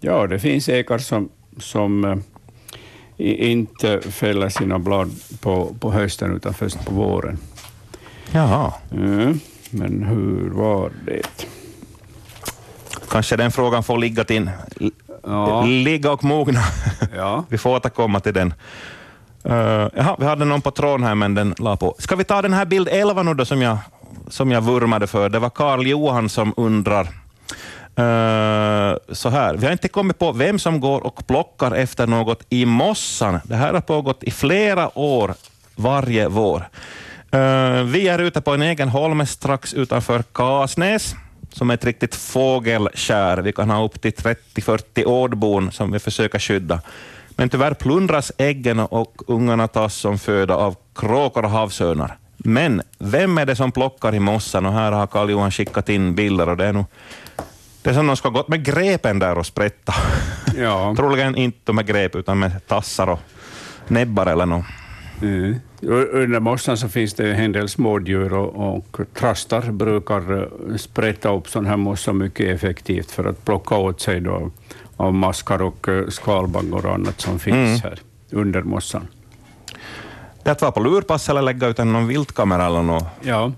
Ja, det finns ekar som, som eh, inte fäller sina blad på, på hösten utan först på våren. Jaha. Mm, men hur var det? Kanske den frågan får ligga, till, Ja. ligga och mogna. Ja. vi får återkomma till den. Uh, jaha, vi hade någon på tråden här, men den la på. Ska vi ta den här bild 11 nu då, som jag, som jag vurmade för? Det var Karl Johan som undrar. Eh, så här, vi har inte kommit på vem som går och plockar efter något i mossan. Det här har pågått i flera år, varje vår. Uh, vi är ute på en egen holme strax utanför Kasnäs, som är ett riktigt fågelskär. Vi kan ha upp till 30-40 ådbon som vi försöker skydda. Men tyvärr plundras äggen och ungarna tas som föda av kråkor och havsörnar. Men vem är det som plockar i mossan? Och här har Karl Johan skickat in bilder och det är nog det är som de ska gått med grepen där och sprätta. Ja. Troligen inte med grep, utan med tassar och näbbar eller något. Mm. Under mossan så finns det en del smådjur och, och trastar brukar eh, sprätta upp sån här mossa mycket effektivt för att plocka åt sig då av maskar och eh, skalbaggar och annat som finns Mm. här under mossan. Det är att vara på lurpass eller lägga ut en någon viltkamera eller något, Ja.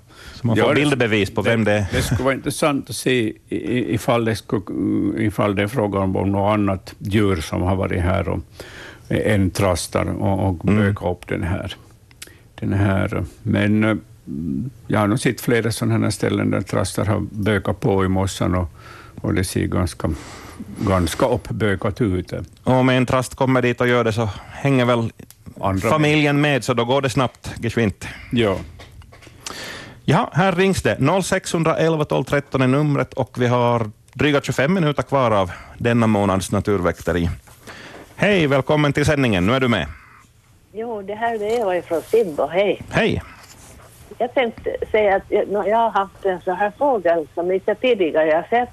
Så man Ja, får det- bildbevis på vem det är. Det skulle vara intressant att se ifall det, skulle, ifall det är frågan om något annat djur som har varit här och en trastar och, och Mm. upp den här. Den här. Men eh, jag har nog sett flera sådana här ställen där trastar har bökat på i mossan och, och det ser ganska, ganska uppbökat ut. Om en trast kommer dit och gör det så hänger väl Andra familjen med, så då går det snabbt, geschwint. Ja. Ja, här rings det. 0611 12 13 är numret och vi har dryga 25 minuter kvar av denna månads naturväkteri. Hej, välkommen till sändningen. Nu är du med. Jo, det här är Eva från Sibbo. Hej. Hej. Jag tänkte säga att jag, jag har haft en sån här fågel som inte tidigare jag har sett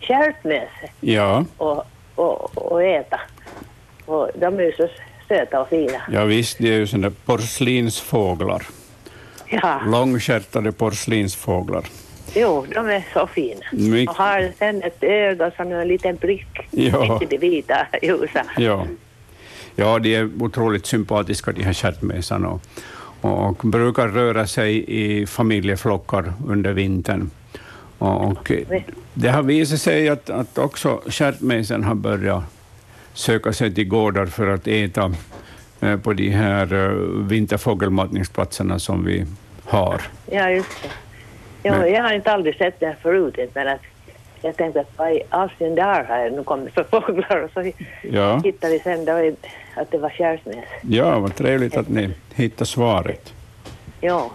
stjärtnäs Ja, och, och, och äta. Och de är ju så söta och fina. ja visst, det är ju sådana porslinsfåglar. Ja, Långstjärtade porslinsfåglar. jo, de är så fina. Mycket. Och har sen ett öga som en liten prick. Ja. Inte det vita, ljusa. Ja. ja, de är otroligt sympatiska de här stjärtmesarna och, och, brukar röra sig i familjeflockar under vintern. Och, det har visat sig att, att också stjärtmesen har börjat söka sig till gårdar för att äta på de här eh, vinterfågelmatningsplatserna som vi har. Ja, just det. Jo, Men- jag har inte aldrig sett det förut, men att jag tänkte att vad i all sin dar har nu kommit för fåglar och så Ja. hittade vi sen då att det var stjärtnäs. Ja, vad trevligt att ni hittar svaret. Ja.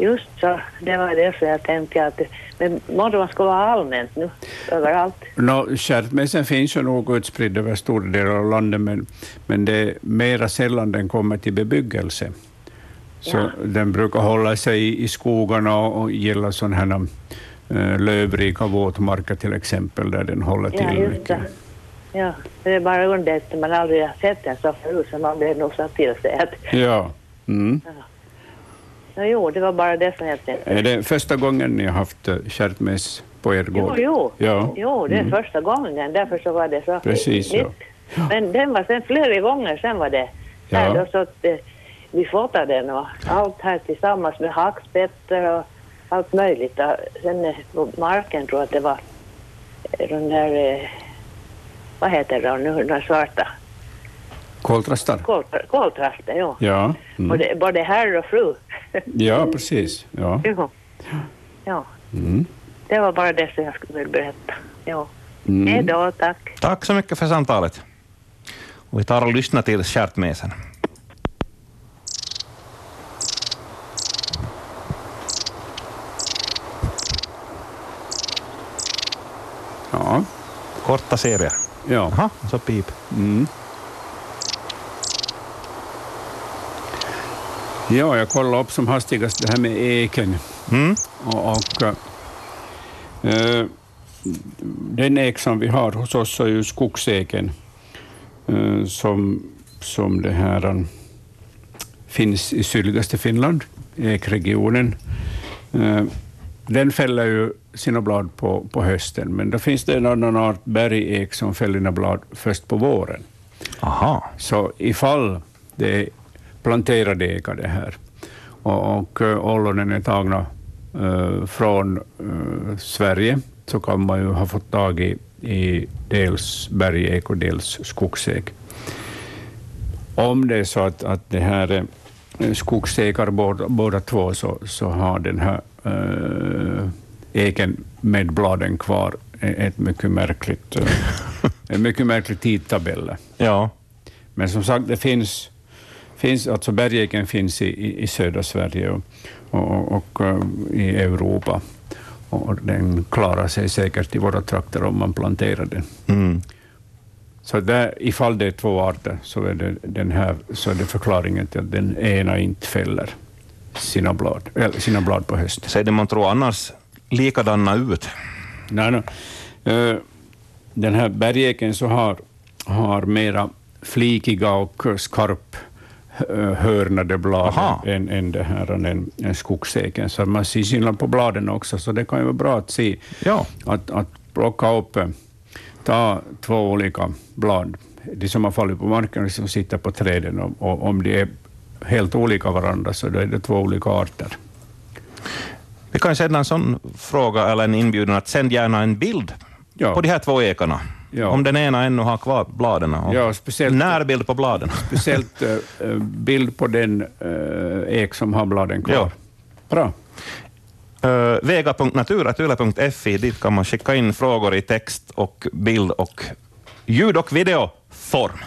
Just så, det var det som jag tänkte att men morgon ska vara allmänt nu, överallt. No, stjärtmesen finns ju nog utspridd över stora delar av landet, men, men det är mera sällan den kommer till bebyggelse. Så Ja. den brukar hålla sig i, i skogarna och, och gilla sådana här uh, lövrika våtmarker till exempel, där den håller Ja, till just mycket. det. Ja, det är bara under att man aldrig har sett den så förut så man blev nog satt till sig att Ja. Mm. ja, jo, det var bara det som jag tänkte. Är det första gången ni har haft uh, stjärtmess på er Jo, gård? jo. Ja. Jo, det är Mm. första gången, därför så var det så Precis, ja. nytt. Men den var sen flera gånger sen var det Ja. då så att eh, vi fotade den och allt här tillsammans med hackspetter och allt möjligt. Sen eh, på marken tror jag att det var eh, den där, eh, vad heter de nu, de svarta? Koltrastar? Kol, koltrasten, jo. Ja. Mm. Både, både herr och fru. Ja, precis. Ja. Ja, Mm. det var bara det som jag skulle berätta. Jo. Mm. Hej då, tack. Tack så mycket för samtalet. Och vi tar och lyssnar till stjärtmesen. Ja. Korta serier. Ja. Aha, så pip. Mm. Ja, jag kollade upp som hastigast det här med eken. Och, och eh, den ek som vi har hos oss är ju skogseken eh, som, som det här eh, finns i sydligaste Finland, ekregionen. Eh, den fäller ju sina blad på, på hösten, men då finns det en annan art bergek som fäller sina blad först på våren. Aha. Så ifall det är planterade ekar det här och, och eh, ollonen är tagna eh, från eh, Sverige så kan man ju ha fått tag i, i dels bergek och dels skogsek. Om det är så att, att det här är skogsekar båda, båda två så, så har den här eh, eken med bladen kvar ett mycket märkligt, en mycket märklig tidtabell. Ja. Men som sagt, det finns, finns alltså bergeken finns i, i, södra Sverige och, och, och, eh, i Europa. Och den klarar sig säkert i våra trakter om man planterar den. Mm. Så där, ifall det är två arter så är det, den här, så är det förklaringen till att den ena inte fäller sina blad, eller sina blad på hösten. Ser man tror annars likadana ut? Nej, nej. Eh, Den här bergeken så har, har mera flikiga och skarp eh, hörnade blad än, än, det här, än, än skogseken. Så man ser skillnad på bladen också, så det kan ju vara bra att se. Ja. Att, att plocka upp, eh, ta två olika blad, de som har fallit på marken och de som sitter på träden, och, och om de är helt olika varandra så då är det två olika arter. Vi kan sända en sån fråga eller en inbjudan att sänd gärna en bild på de här två ekarna. Ja. Om den ena ännu har kvar bladen. Ja, speciellt- Närbild på bladen. Speciellt eh, eh, bild på den eh, ek som har bladen kvar. Ja. Bra. Uh, vega.natura.yle.fi, dit kan man skicka in frågor i text och bild och ljud och videoform.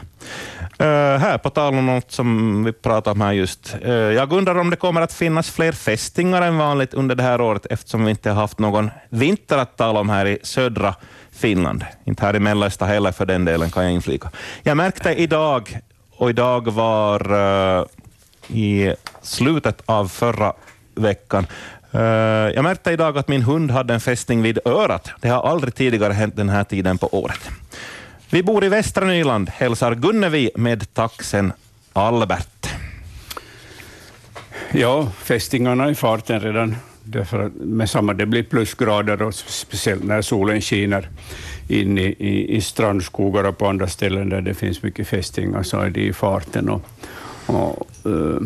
Uh, här, på tal om något som vi pratade om här just. Uh, jag undrar om det kommer att finnas fler fästingar än vanligt under det här året, eftersom vi inte har haft någon vinter att tala om här i södra Finland. Inte här i mellersta heller för den delen, kan jag inflika. Jag märkte idag, och idag var uh, i slutet av förra veckan, eh, jag märkte idag att min hund hade en fästing vid örat. Det har aldrig tidigare hänt den här tiden på året. Vi bor i västra Nyland, hälsar Gunnevi med taxen Albert. Ja, fästingarna är i farten redan. Därför att med samma, det blir plusgrader, och speciellt när solen skiner in i, i, i strandskogar och på andra ställen där det finns mycket fästingar, så är det i farten. Och, och uh,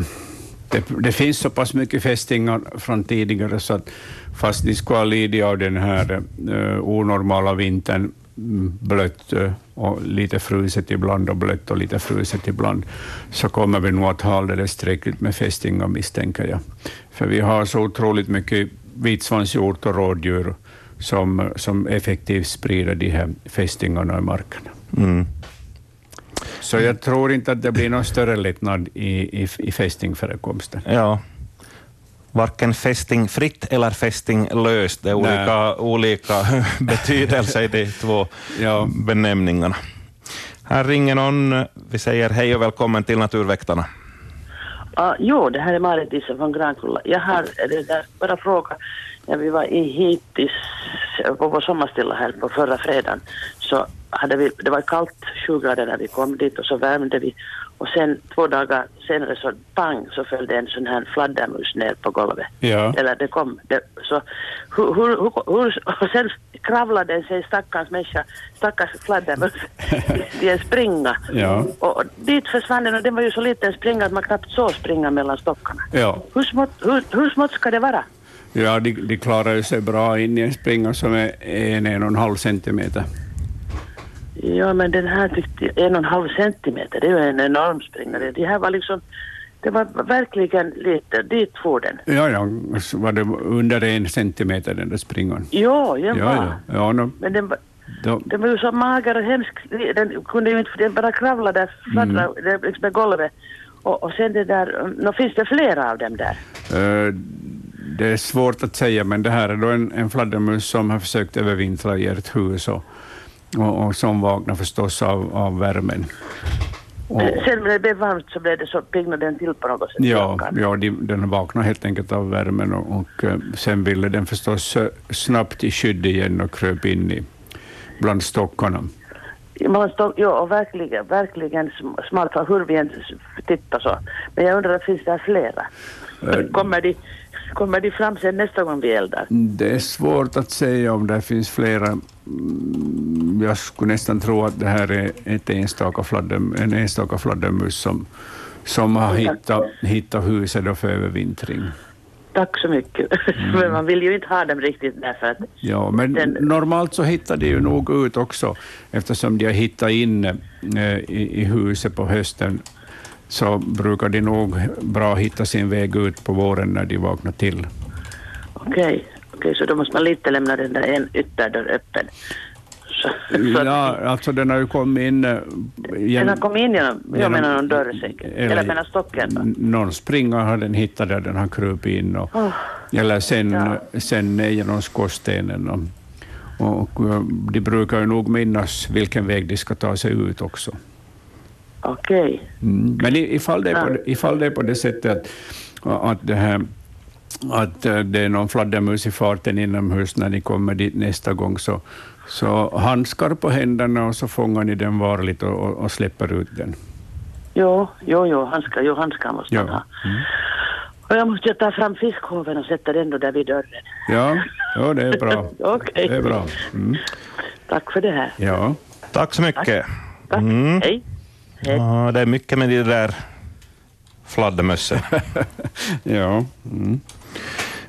det, det, finns så pass mycket fästingar från tidigare, så att fast de skulle ha lidit av den här uh, onormala vintern mm, blött eh, och lite fruset ibland och blött och lite fruset ibland, så kommer vi nog att ha alldeles tillräckligt med fästingar misstänker jag. För vi har så otroligt mycket vitsvanshjort och rådjur som, som effektivt sprider de här fästingarna i markerna. Mm. Så jag tror inte att det blir någon större lättnad i, i, i fästingförekomsten. Ja, varken fästing fritt eller fästing löst. Det är olika, olika betydelse i de två ja. benämningarna. Här ringer någon. Vi säger hej och välkommen till Naturväktarna. Uh, jo, det här är Marit Isse från Grankulla. Jag har det där, bara fråga. När vi var i Hitis på vår sommarstilla här på förra fredagen så hade vi, det var kallt 20 grader när vi kom dit och så värmde vi och sen två dagar senare så pang så föll det en sån här fladdermus ner på golvet. Ja. Eller det kom, det, så hur, hur, hur, och sen kravlade den sig stackars människa, stackars fladdermus i en springa. Ja. Och dit försvann den och den var ju så liten springa att man knappt såg springa mellan stockarna. Ja. Hur, smått, hur, hur smått ska det vara? Ja, de, de klarar sig bra in i en springa som är en, en och en halv centimeter. Ja, men den här tyckte jag, en och en halv centimeter, det är ju en enorm springare. Det här var liksom, det var verkligen lite, dit for den. Ja, ja, så var det under en centimeter den där springan? Ja, ja, var. Ja, ja, no. Men den, då. den var ju så mager och hemsk, den kunde ju inte, den bara kravla där, fladdra mm. liksom med golvet. Och, och sen det där, no, finns det flera av dem där? Uh, det är svårt att säga, men det här är då en, en fladdermus som har försökt övervintra i ert hus och, och, och som vaknar förstås av, av värmen. Och, Sen när det blev varmt så blev det så piggnade den till på något sätt? Ja, ja de, den vaknade helt enkelt av värmen och, och eh, sen ville den förstås eh, snabbt i skydd igen och kröp in i, bland stockarna. Man stod, ja, och verkligen, verkligen smalt hur vi än tittar så. Men jag undrar, finns det flera? Äh, kommer, de, kommer de fram sen nästa gång vi eldar? Det är svårt att säga om det finns flera. Mm, jag skulle nästan tro att det här är ett enstaka fladdem, en enstaka fladdermus som, som har hittat, hittat huset för övervintring. Tack så mycket. Mm. Men man vill ju inte ha dem riktigt därför att... Ja, men den... normalt så hittar de ju nog ut också, eftersom de har hittat in eh, i, i huset på hösten så brukar de nog bra hitta sin väg ut på våren när de vaknar till. Okej, okay. okay, så då måste man lite lämna den där en ytterdörr öppen. Så, ja, alltså den har ju kommit in... Gen... Den har kommit in genom, jag menar någon dörr säkert, eller, eller menar stocken? Någon springa har den hittat där den har krupit in, och, oh. eller sen, ja. sen genom skorstenen. Och, och, och de brukar ju nog minnas vilken väg de ska ta sig ut också. Okej. Okay. Mm, men ifall det, är på, ifall det är på det sättet att, att det här att eh, det är någon fladdermus i farten inomhus när ni kommer dit nästa gång, så, så handskar på händerna och så fångar ni den varligt och, och, och släpper ut den. Jo, jo, jo, handskar, jo, handskar måste man ha. Mm. Och jag måste ta fram fiskhoven och sätta den då där vid dörren. Ja, ja det är bra. Okej. Det är bra. Mm. Tack för det här. Ja. Tack så mycket. Tack. Tack. Mm. Hej. Ja, det är mycket med de där fladdermössen. ja. Mm.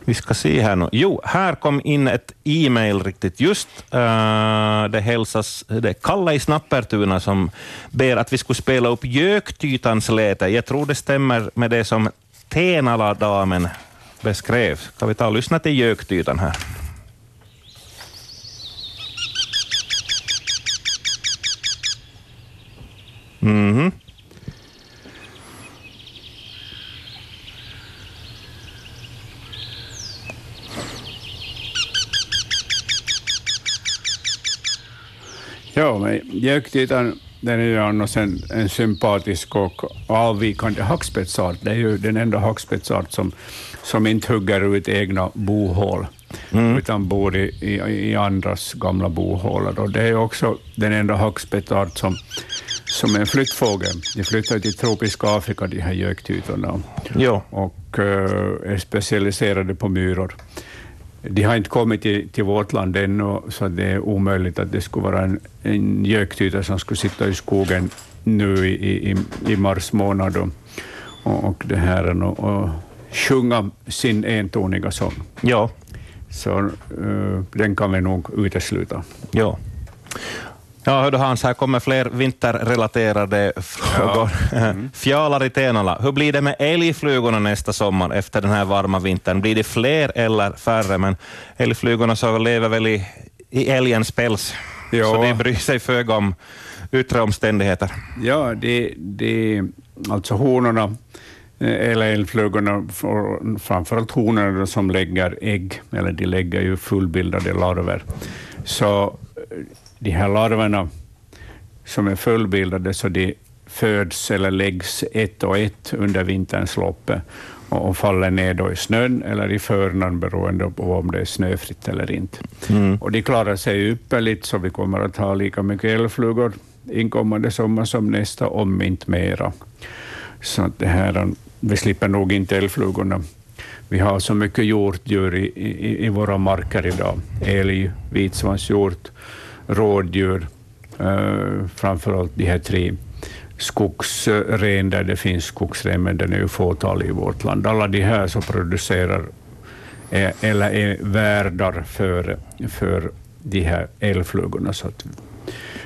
Vi ska se här nu. Jo, här kom in ett e-mail riktigt just. Uh, det hälsas, det är Kalle i Snappertuna som ber att vi skulle spela upp Göktytans läte. Jag tror det stämmer med det som Tenala-damen beskrev. Ska vi ta och lyssna till Göktytan här? Mm. Joo, me jäyktiitän den on sen en sympatisk och avvikande hackspettsart. Det är ju den enda hackspettsart som, som inte hugger ut egna bohål, mm. utan bor i, i, i andras gamla bohålor. Det är också den enda hackspettsart som som en flyttfågel. De flyttar till tropiska Afrika, de här göktytorna, Jo. och eh, är specialiserade på myror. De har inte kommit till, till vårt land ännu, så det är omöjligt att det skulle vara en, en göktyta som skulle sitta i skogen nu i, i, i mars månad och, och, det här, och, och sjunga sin entoniga sång. Ja. Så eh, den kan vi nog utesluta. Ja. Ja, hördu Hans, här kommer fler vinterrelaterade frågor. Fjalar i Tenala. Hur blir det med älgflugorna nästa sommar efter den här varma vintern? Blir det fler eller färre? Men älgflugorna så lever väl i, i älgens päls, Ja. så de bryr sig föga om yttre omständigheter. Ja, det, det, alltså honorna, eh, eller älgflugorna, framförallt honorna som lägger ägg, eller de lägger ju fullbildade larver. Så eh, de här larverna som är fullbildade, så de föds eller läggs ett och ett under vinterns lopp och, faller ner då i snön eller i förnan beroende på om det är snöfritt eller inte. Och de klarar sig ypperligt, så vi kommer att ha lika mycket älgflugor inkommande sommar som nästa, om inte mera. Så att det här, vi slipper nog inte älgflugorna. Vi har så mycket hjortdjur i, i, i våra marker idag. Älg, vitsvanshjort, rådjur, eh, framförallt de här tre skogsren där det finns skogsren, men den är ju fåtalig i vårt land. Alla de här som producerar eller är värdar för, för de här älgflugorna. Så att,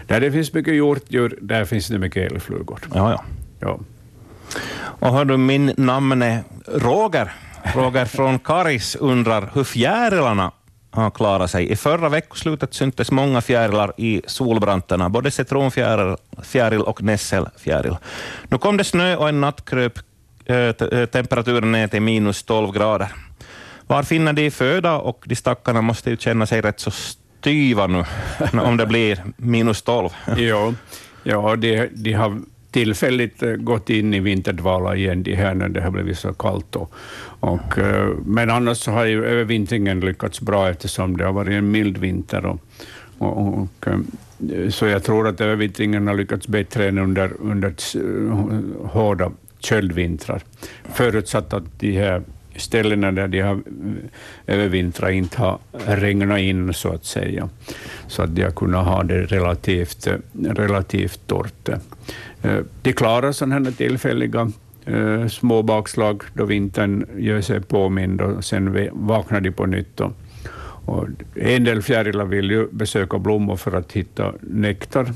där det finns mycket hjortdjur, där finns det mycket älgflugor. Ja, ja. Ja. Och hördu, min namn är Roger. Roger från Karis undrar hur fjärilarna har klarat sig. I förra veckoslutet syntes många fjärilar i solbranterna, både citronfjäril och nässelfjäril. Nu kom det snö och en natt kröp eh, eh, temperaturen ner till minus 12 grader. Var finner de föda och de stackarna måste ju känna sig rätt så styva nu om det blir minus 12. Ja, ja de, de har tillfälligt eh, gått in i vinterdvala igen, de här när det har blivit så kallt. Och, och, eh, men annars har ju övervintringen lyckats bra eftersom det har varit en mild vinter. Och, och, och, eh, så jag tror att övervintringen har lyckats bättre än under, under hårda köldvintrar. Förutsatt att de här ställena där de har övervintrat inte har regnat in, så att säga, så att de har kunnat ha det relativt, relativt torrt. Eh, de klarar sådana här tillfälliga eh, små bakslag då vintern gör sig påmind och sen vaknar de på nytt. Och, en del fjärilar vill ju besöka blommor för att hitta nektar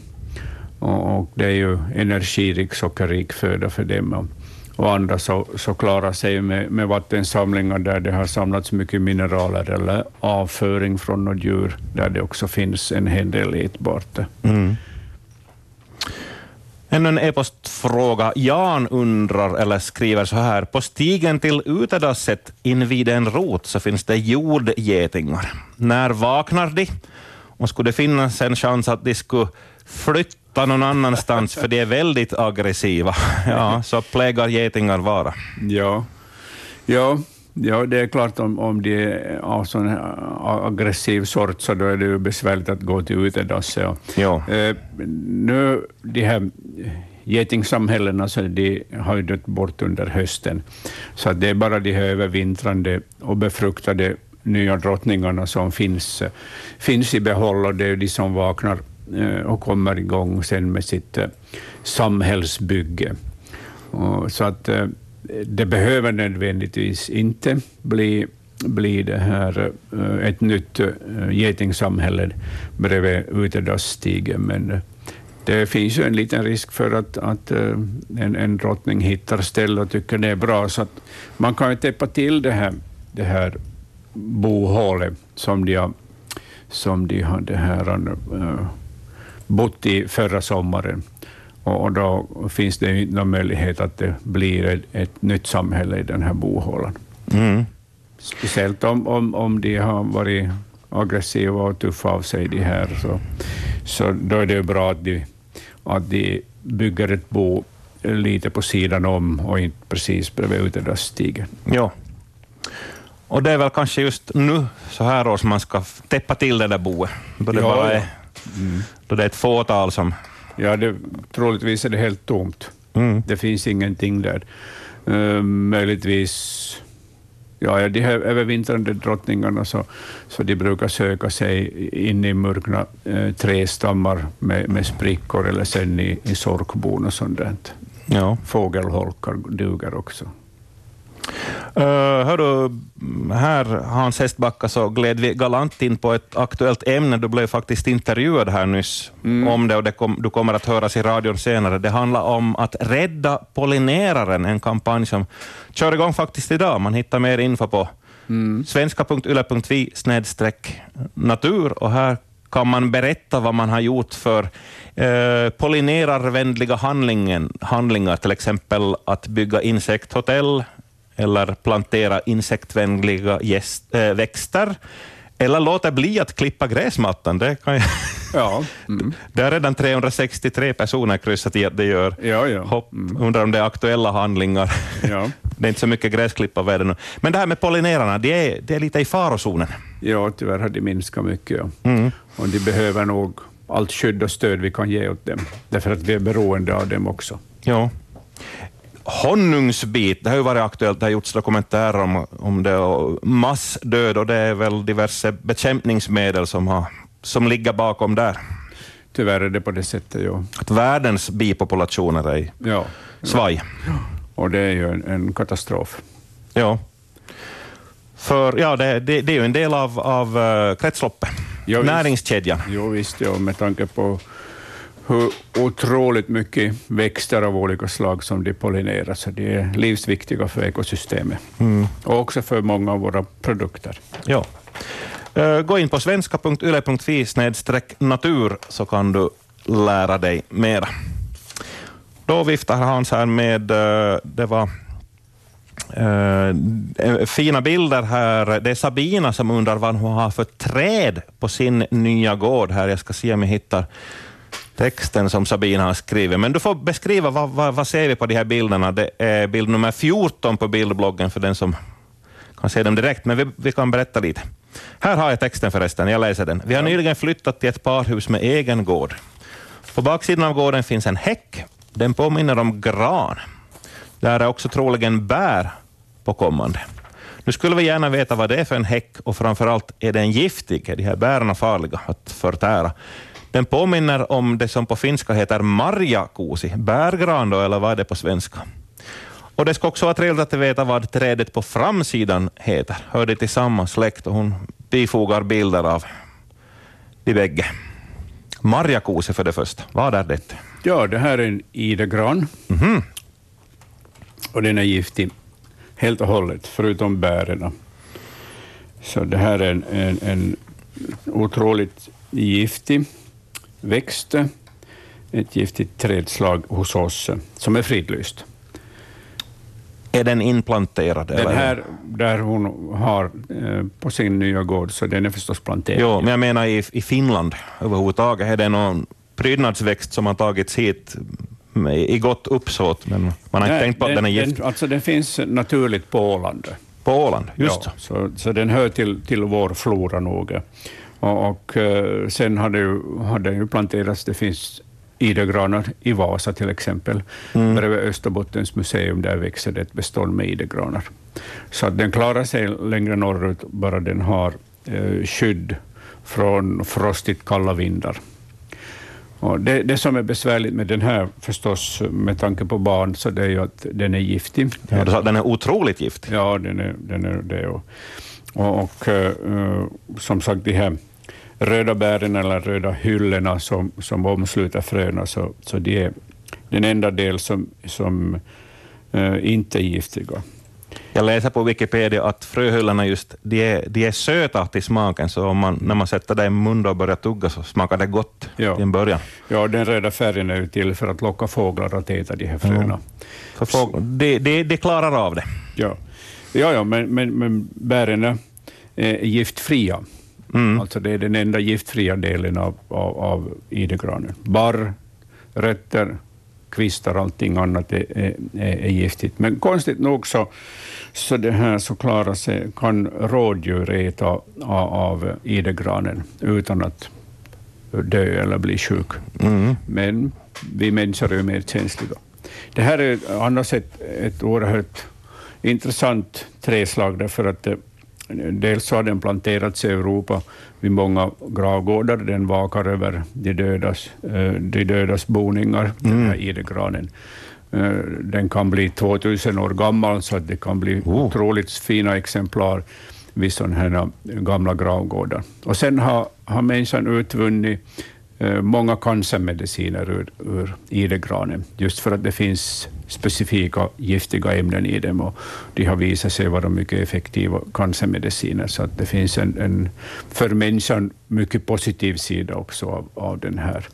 och, det är ju energirik, sockerrik föda för dem. Och andra så, så klarar sig med, med vattensamlingar där det har samlats mycket mineraler eller avföring från något djur där det också finns en hel del ätbart. Mm. Ännu en e-postfråga. Jan undrar, eller skriver så här. På stigen till utedasset invid en rot så finns det jordgetingar. När vaknar de? Och skulle det finnas en chans att de skulle flytta någon annanstans, för de är väldigt aggressiva, ja, så plägar getingar vara. Ja, ja, ja det är klart om, om de är av sån aggressiv sort så då är det ju besvärligt att gå till utedasset. och, Ja. Eh, nu, de här getingsamhällena så de har ju dött bort under hösten, så det är bara de här övervintrande och befruktade nya drottningarna som finns, eh, finns i behåll, och det är de som vaknar eh, och kommer igång sen med sitt eh, samhällsbygge. Och så att det behöver nödvändigtvis inte bli, bli det här, eh, ett nytt eh, getingsamhälle bredvid utedassstigen, men det finns ju en liten risk för att, att eh, en, en drottning hittar ställe och tycker det är bra, så att man kan ju täppa till det här, det här bohålet som de har, som de har det här, bott i förra sommaren. Och, då finns det ju inte någon möjlighet att det blir ett, ett nytt samhälle i den här bohålan. Mm. Speciellt om, om, om de har varit aggressiva och tuffa av sig, de här, så, så då är det bra att de att de bygger ett bo lite på sidan om och inte precis bredvid utedassstigen. Ja. Och det är väl kanske just nu, så här års, man ska täppa till det där boet. Då det, Ja, bara ja. är, då det är ett fåtal som... Ja, det, troligtvis är det helt tomt. Mm. Det finns ingenting där. Uh, möjligtvis, ja, de här övervintrande drottningarna, så, så de brukar söka sig in i mörkna eh, trästammar med, med sprickor eller sen i, i sorkbon och sånt där. Ja. Fågelholkar duger också. Uh, hördu, här Hans Hestbacka så gled vi galant in på ett aktuellt ämne. Du blev faktiskt intervjuad här nyss om det och det kom, du kommer att höras i radion senare. Det handlar om att rädda pollineraren, en kampanj som kör igång faktiskt idag. Man hittar mer info på svenska.yle.fi snedstreck natur och här kan man berätta vad man har gjort för eh, pollinerarvänliga handlingen, handlingar, till exempel att bygga insekthotell eller plantera insektvänliga gäst, äh, växter, eller låta bli att klippa gräsmattan. Det, kan jag... ja. det har redan 363 personer kryssat i att det gör. Ja, ja. Hopp, undrar om det är aktuella handlingar. Ja. det är inte så mycket gräsklipparväder nu. Men det här med pollinerarna, det är, det är lite i farozonen. Ja, tyvärr har de minskat mycket. Ja. Mm. Och de behöver nog allt skydd och stöd vi kan ge åt dem, därför att vi är beroende av dem också. Ja. Honungsbit, det har ju varit aktuellt, det har gjorts dokumentärer om, om det, och massdöd och det är väl diverse bekämpningsmedel som, har, som ligger bakom där. Tyvärr är det på det sättet, ja. Att världens bipopulationer är i Ja. svaj. Och det är ju en, en katastrof. Ja. För ja, det, det, det är ju en del av, av uh, kretsloppet, Ja, visst. näringskedjan. Jo, visst, ja, med tanke på hur otroligt mycket växter av olika slag som de pollinerar, så de är livsviktiga för ekosystemet. Mm. Och också för många av våra produkter. Ja. Eh, Gå in på svenska.yle.fi natur så kan du lära dig mera. Då viftar Hans här med, eh, det var eh, fina bilder här. Det är Sabina som undrar vad hon har för träd på sin nya gård. här. Jag ska se om jag hittar texten som Sabina har skrivit. Men du får beskriva vad, vad, vad ser vi på de här bilderna. Det är bild nummer 14 på bildbloggen för den som kan se dem direkt, men vi, vi kan berätta lite. Här har jag texten förresten, jag läser den. Vi har nyligen flyttat till ett parhus med egen gård. På baksidan av gården finns en häck. Den påminner om gran. Där är också troligen bär på kommande. Nu skulle vi gärna veta vad det är för en häck och framförallt, är den giftig? Är de här bären farliga att förtära? Den påminner om det som på finska heter marjakuusi, bärgran då, eller vad är det på svenska? Och det ska också vara trevligt att veta vad trädet på framsidan heter. Hör det till samma släkt och hon bifogar bilder av de bägge. Marjakuusi för det första, vad är det? Ja, det här är en idegran. Mhm. Och den är giftig helt och hållet, förutom bären. Så det här är en, en, en otroligt giftig växt, ett giftigt trädslag hos oss, som är fridlyst. Är den implanterad? Den eller? här, där hon har eh, på sin nya gård, så den är förstås planterad. Jo, men jag menar i, i Finland överhuvudtaget. Är det någon prydnadsväxt som har tagits hit i gott uppsåt, men man har inte Nej, tänkt på att den är giftig? Den, alltså den finns naturligt på Åland. På Åland, just ja, så. Så den hör till, till vår flora nog. Och, och eh, sen har det, ju, har det ju planterats, det finns idegranar i Vasa till exempel. Mm. Bredvid Österbottens museum där växer det ett bestånd med idegranar. Så att den klarar sig längre norrut, bara den har eh, skydd från frostigt kalla vindar. Och det, det som är besvärligt med den här, förstås med tanke på barn, så det är ju att den är giftig. Ja, du sa att den är otroligt giftig. Ja, den är, den är det. Och, och, och eh, som sagt, de här röda bären eller röda hyllorna som, som omsluter fröna, så, så de är den enda del som, som eh, inte är giftiga. Jag läser på Wikipedia att fröhyllorna just, de är, de är söta till smaken, så om man, när man sätter det i munnen och börjar tugga så smakar det gott Ja. till en början. Ja, den röda färgen är ju till för att locka fåglar att äta de här fröna. För fåglar, de, de, de klarar av det. Ja, ja, ja men, men, men bären är är giftfria. Alltså det är den enda giftfria delen av, av, av idegranen. Barr, rötter, kvistar, allting annat är, är, är giftigt. Men konstigt nog så, så, det här så klarar sig, kan rådjur äta av, av idegranen utan att dö eller bli sjuk. Mm. Men vi människor är mer känsliga. Det här är annars ett, ett oerhört intressant träslag, därför att dels har den planterats i Europa vid många gravgårdar. Den vakar över de dödas, eh, de dödas boningar, den här idegranen. Eh, Den kan bli 2000 år gammal, så det kan bli otroligt fina exemplar vid sådana här gamla gravgårdar. Och sen har, har människan utvunnit eh, många cancermediciner ur, ur idegranen, just för att det finns specifika giftiga ämnen i dem och de har visat sig vara mycket effektiva cancermediciner. Så att det finns en, en för människan mycket positiv sida också av, av den här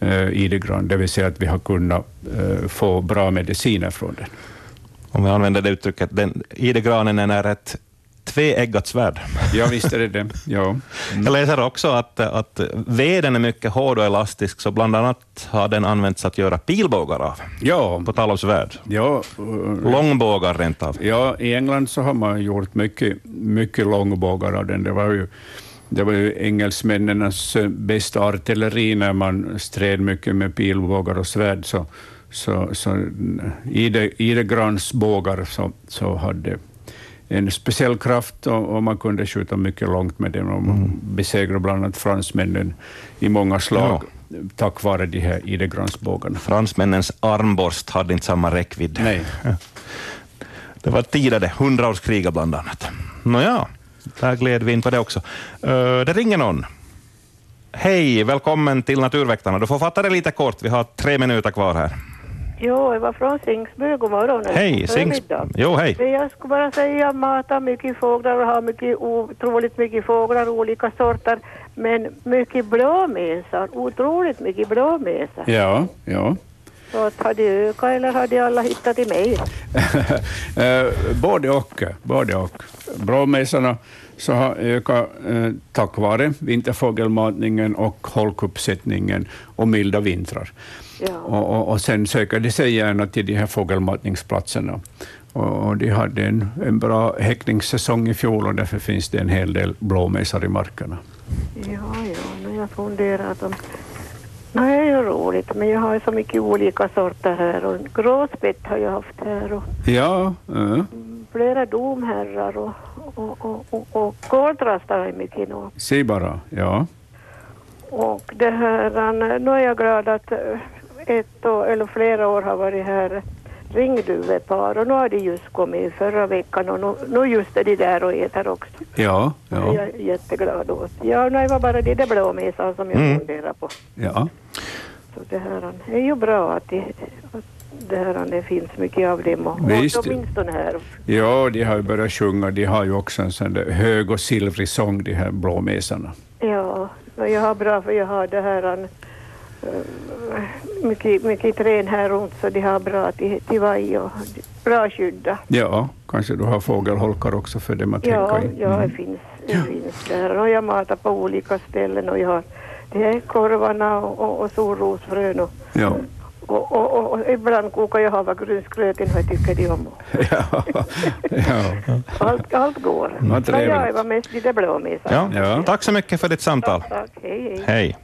eh, idegran, det vill säga att vi har kunnat eh, få bra mediciner från den. Om vi använder det uttrycket, den, idegranen är ett tveeggat svärd. Ja, visst är det det. Ja. Jag läser också att, att veden är mycket hård och elastisk, så bland annat har den använts att göra pilbågar av. Ja. På tal om svärd. Ja, Långbågar rent av. Ja, i England så har man gjort mycket, mycket långbågar av den. Det var ju, det var ju engelsmännens bästa artilleri när man stred mycket med pilbågar och svärd. Så, så, så ide, idegransbågar så, så hade en speciell kraft och, och man kunde skjuta mycket långt med den och man besegrade bland annat fransmännen i många slag tack vare de här idegransbågarna. Fransmännens armborst hade inte samma räckvidd. Nej. Det var tider det, hundraårskriget bland annat. Nåja, där gled vi in på det också. Uh, det ringer någon. Hej, välkommen till Naturväktarna. Du får fatta det lite kort, vi har tre minuter kvar här. Jo, jag var från Singsby. God morgon. Hej, Sings... Förmiddag. Jo, hej. Jag skulle bara säga mata mycket fåglar och ha mycket otroligt mycket fåglar, olika sorter. Men mycket blåmesar, otroligt mycket blåmesar. Ja, ja. Så har de ökat eller har de alla hittat till mig? Eh, både och. Både och. Blåmesarna så har ökat eh, tack vare vinterfågelmatningen och holkuppsättningen och milda vintrar. Och, och, och sen söker de sig gärna till de här fågelmatningsplatserna. Och, och de hade en, en bra häckningssäsong i fjol och därför finns det en hel del blåmesar i markerna. Ja, ja, nu jag funderar att de... Nej, det är ju roligt, men jag har ju så mycket olika sorter här och gråspett har jag haft här och Ja, eh, flera domherrar och, och, och, och, och koltrastar har jag mycket nu. se bara. Ja. Och det här, nu är jag glad att ett år, eller flera år har varit här ringduvepar och nu har de just kommit förra veckan och nu, nu just är de där och äter också. Ja, Jag ja, är jätteglad åt. Ja, nej, det var bara de där blåmesar som jag Mm. funderar på. ja. Så det här är ju bra att det, att det, här, det finns mycket av dem och, Visst. åtminstone här. Ja, de har ju börjat sjunga. De har ju också en sån där hög och silvrig sång, de här blåmesarna. Ja, jag har bra för jag har det här mycket, mycket trän här runt så de har bra till, till vaj och bra skydda. Ja, kanske du har fågelholkar också för dem att Ja, tänka i. ja det Mm. finns, det finns där. Och jag matar på olika ställen och jag har de här korvarna och, och, och solrosfrön och, Ja. och, och, och, och ibland kokar jag havregrynsgröten och jag tycker de om. ja. ja. Allt, allt går. Vad Men trevligt. jag var mest lite blåmesar. Ja. Tack så mycket för ditt samtal. Tack, hej hej. Hej.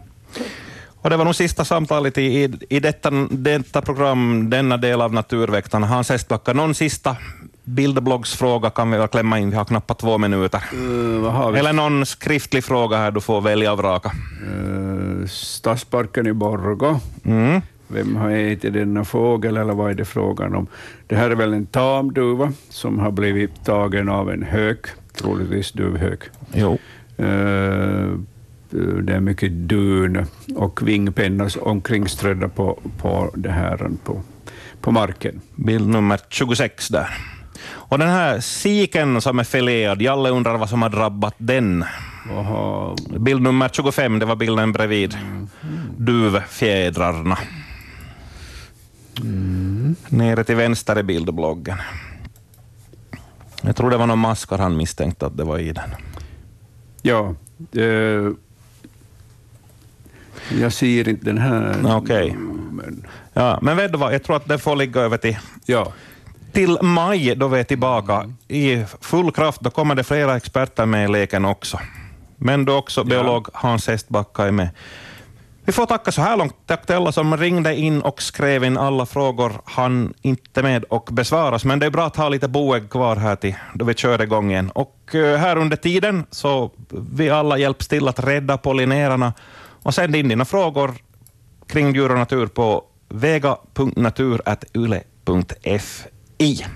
Och det var nog sista samtalet i, i, i detta, detta program, denna del av Naturväktarna. Hans Estbacka, någon sista bildbloggsfråga kan vi väl klämma in, vi har knappt två minuter. vi? Eller någon skriftlig fråga här, du får välja och vraka. Uh, Stadsparken i Borgå. Mm. Vem har ätit denna fågel eller vad är det frågan om? Det här är väl en tamduva som har blivit tagen av en hök, troligtvis duvhök. Jo. Eh, det är mycket dun och vingpennor omkringströdda på, på, det här, på, på marken. Bild nummer 26 där. Och den här siken som är filead, Jalle undrar vad som har drabbat den. Bild nummer 25, det var bilden bredvid duvfjädrarna. Nere till vänster i bildbloggen. Jag tror det var någon maskar han misstänkte att det var i den. Ja, eh, jag ser inte den här. Okej. Ja, men vet du vad, jag tror att det får ligga över till, ja. till maj, då vi är tillbaka i full kraft. Då kommer det flera experter med i leken också. Men då också biolog Hans Hestbacka är med. Vi får tacka så här långt. Tack till alla som ringde in och skrev in alla frågor. Han inte med och besvaras, men det är bra att ha lite boägg kvar här till då vi kör igång igen. Och eh, här under tiden så vi alla hjälps till att rädda pollinerarna och sänd in dina frågor kring djur och natur på vega.natur.yle.fi.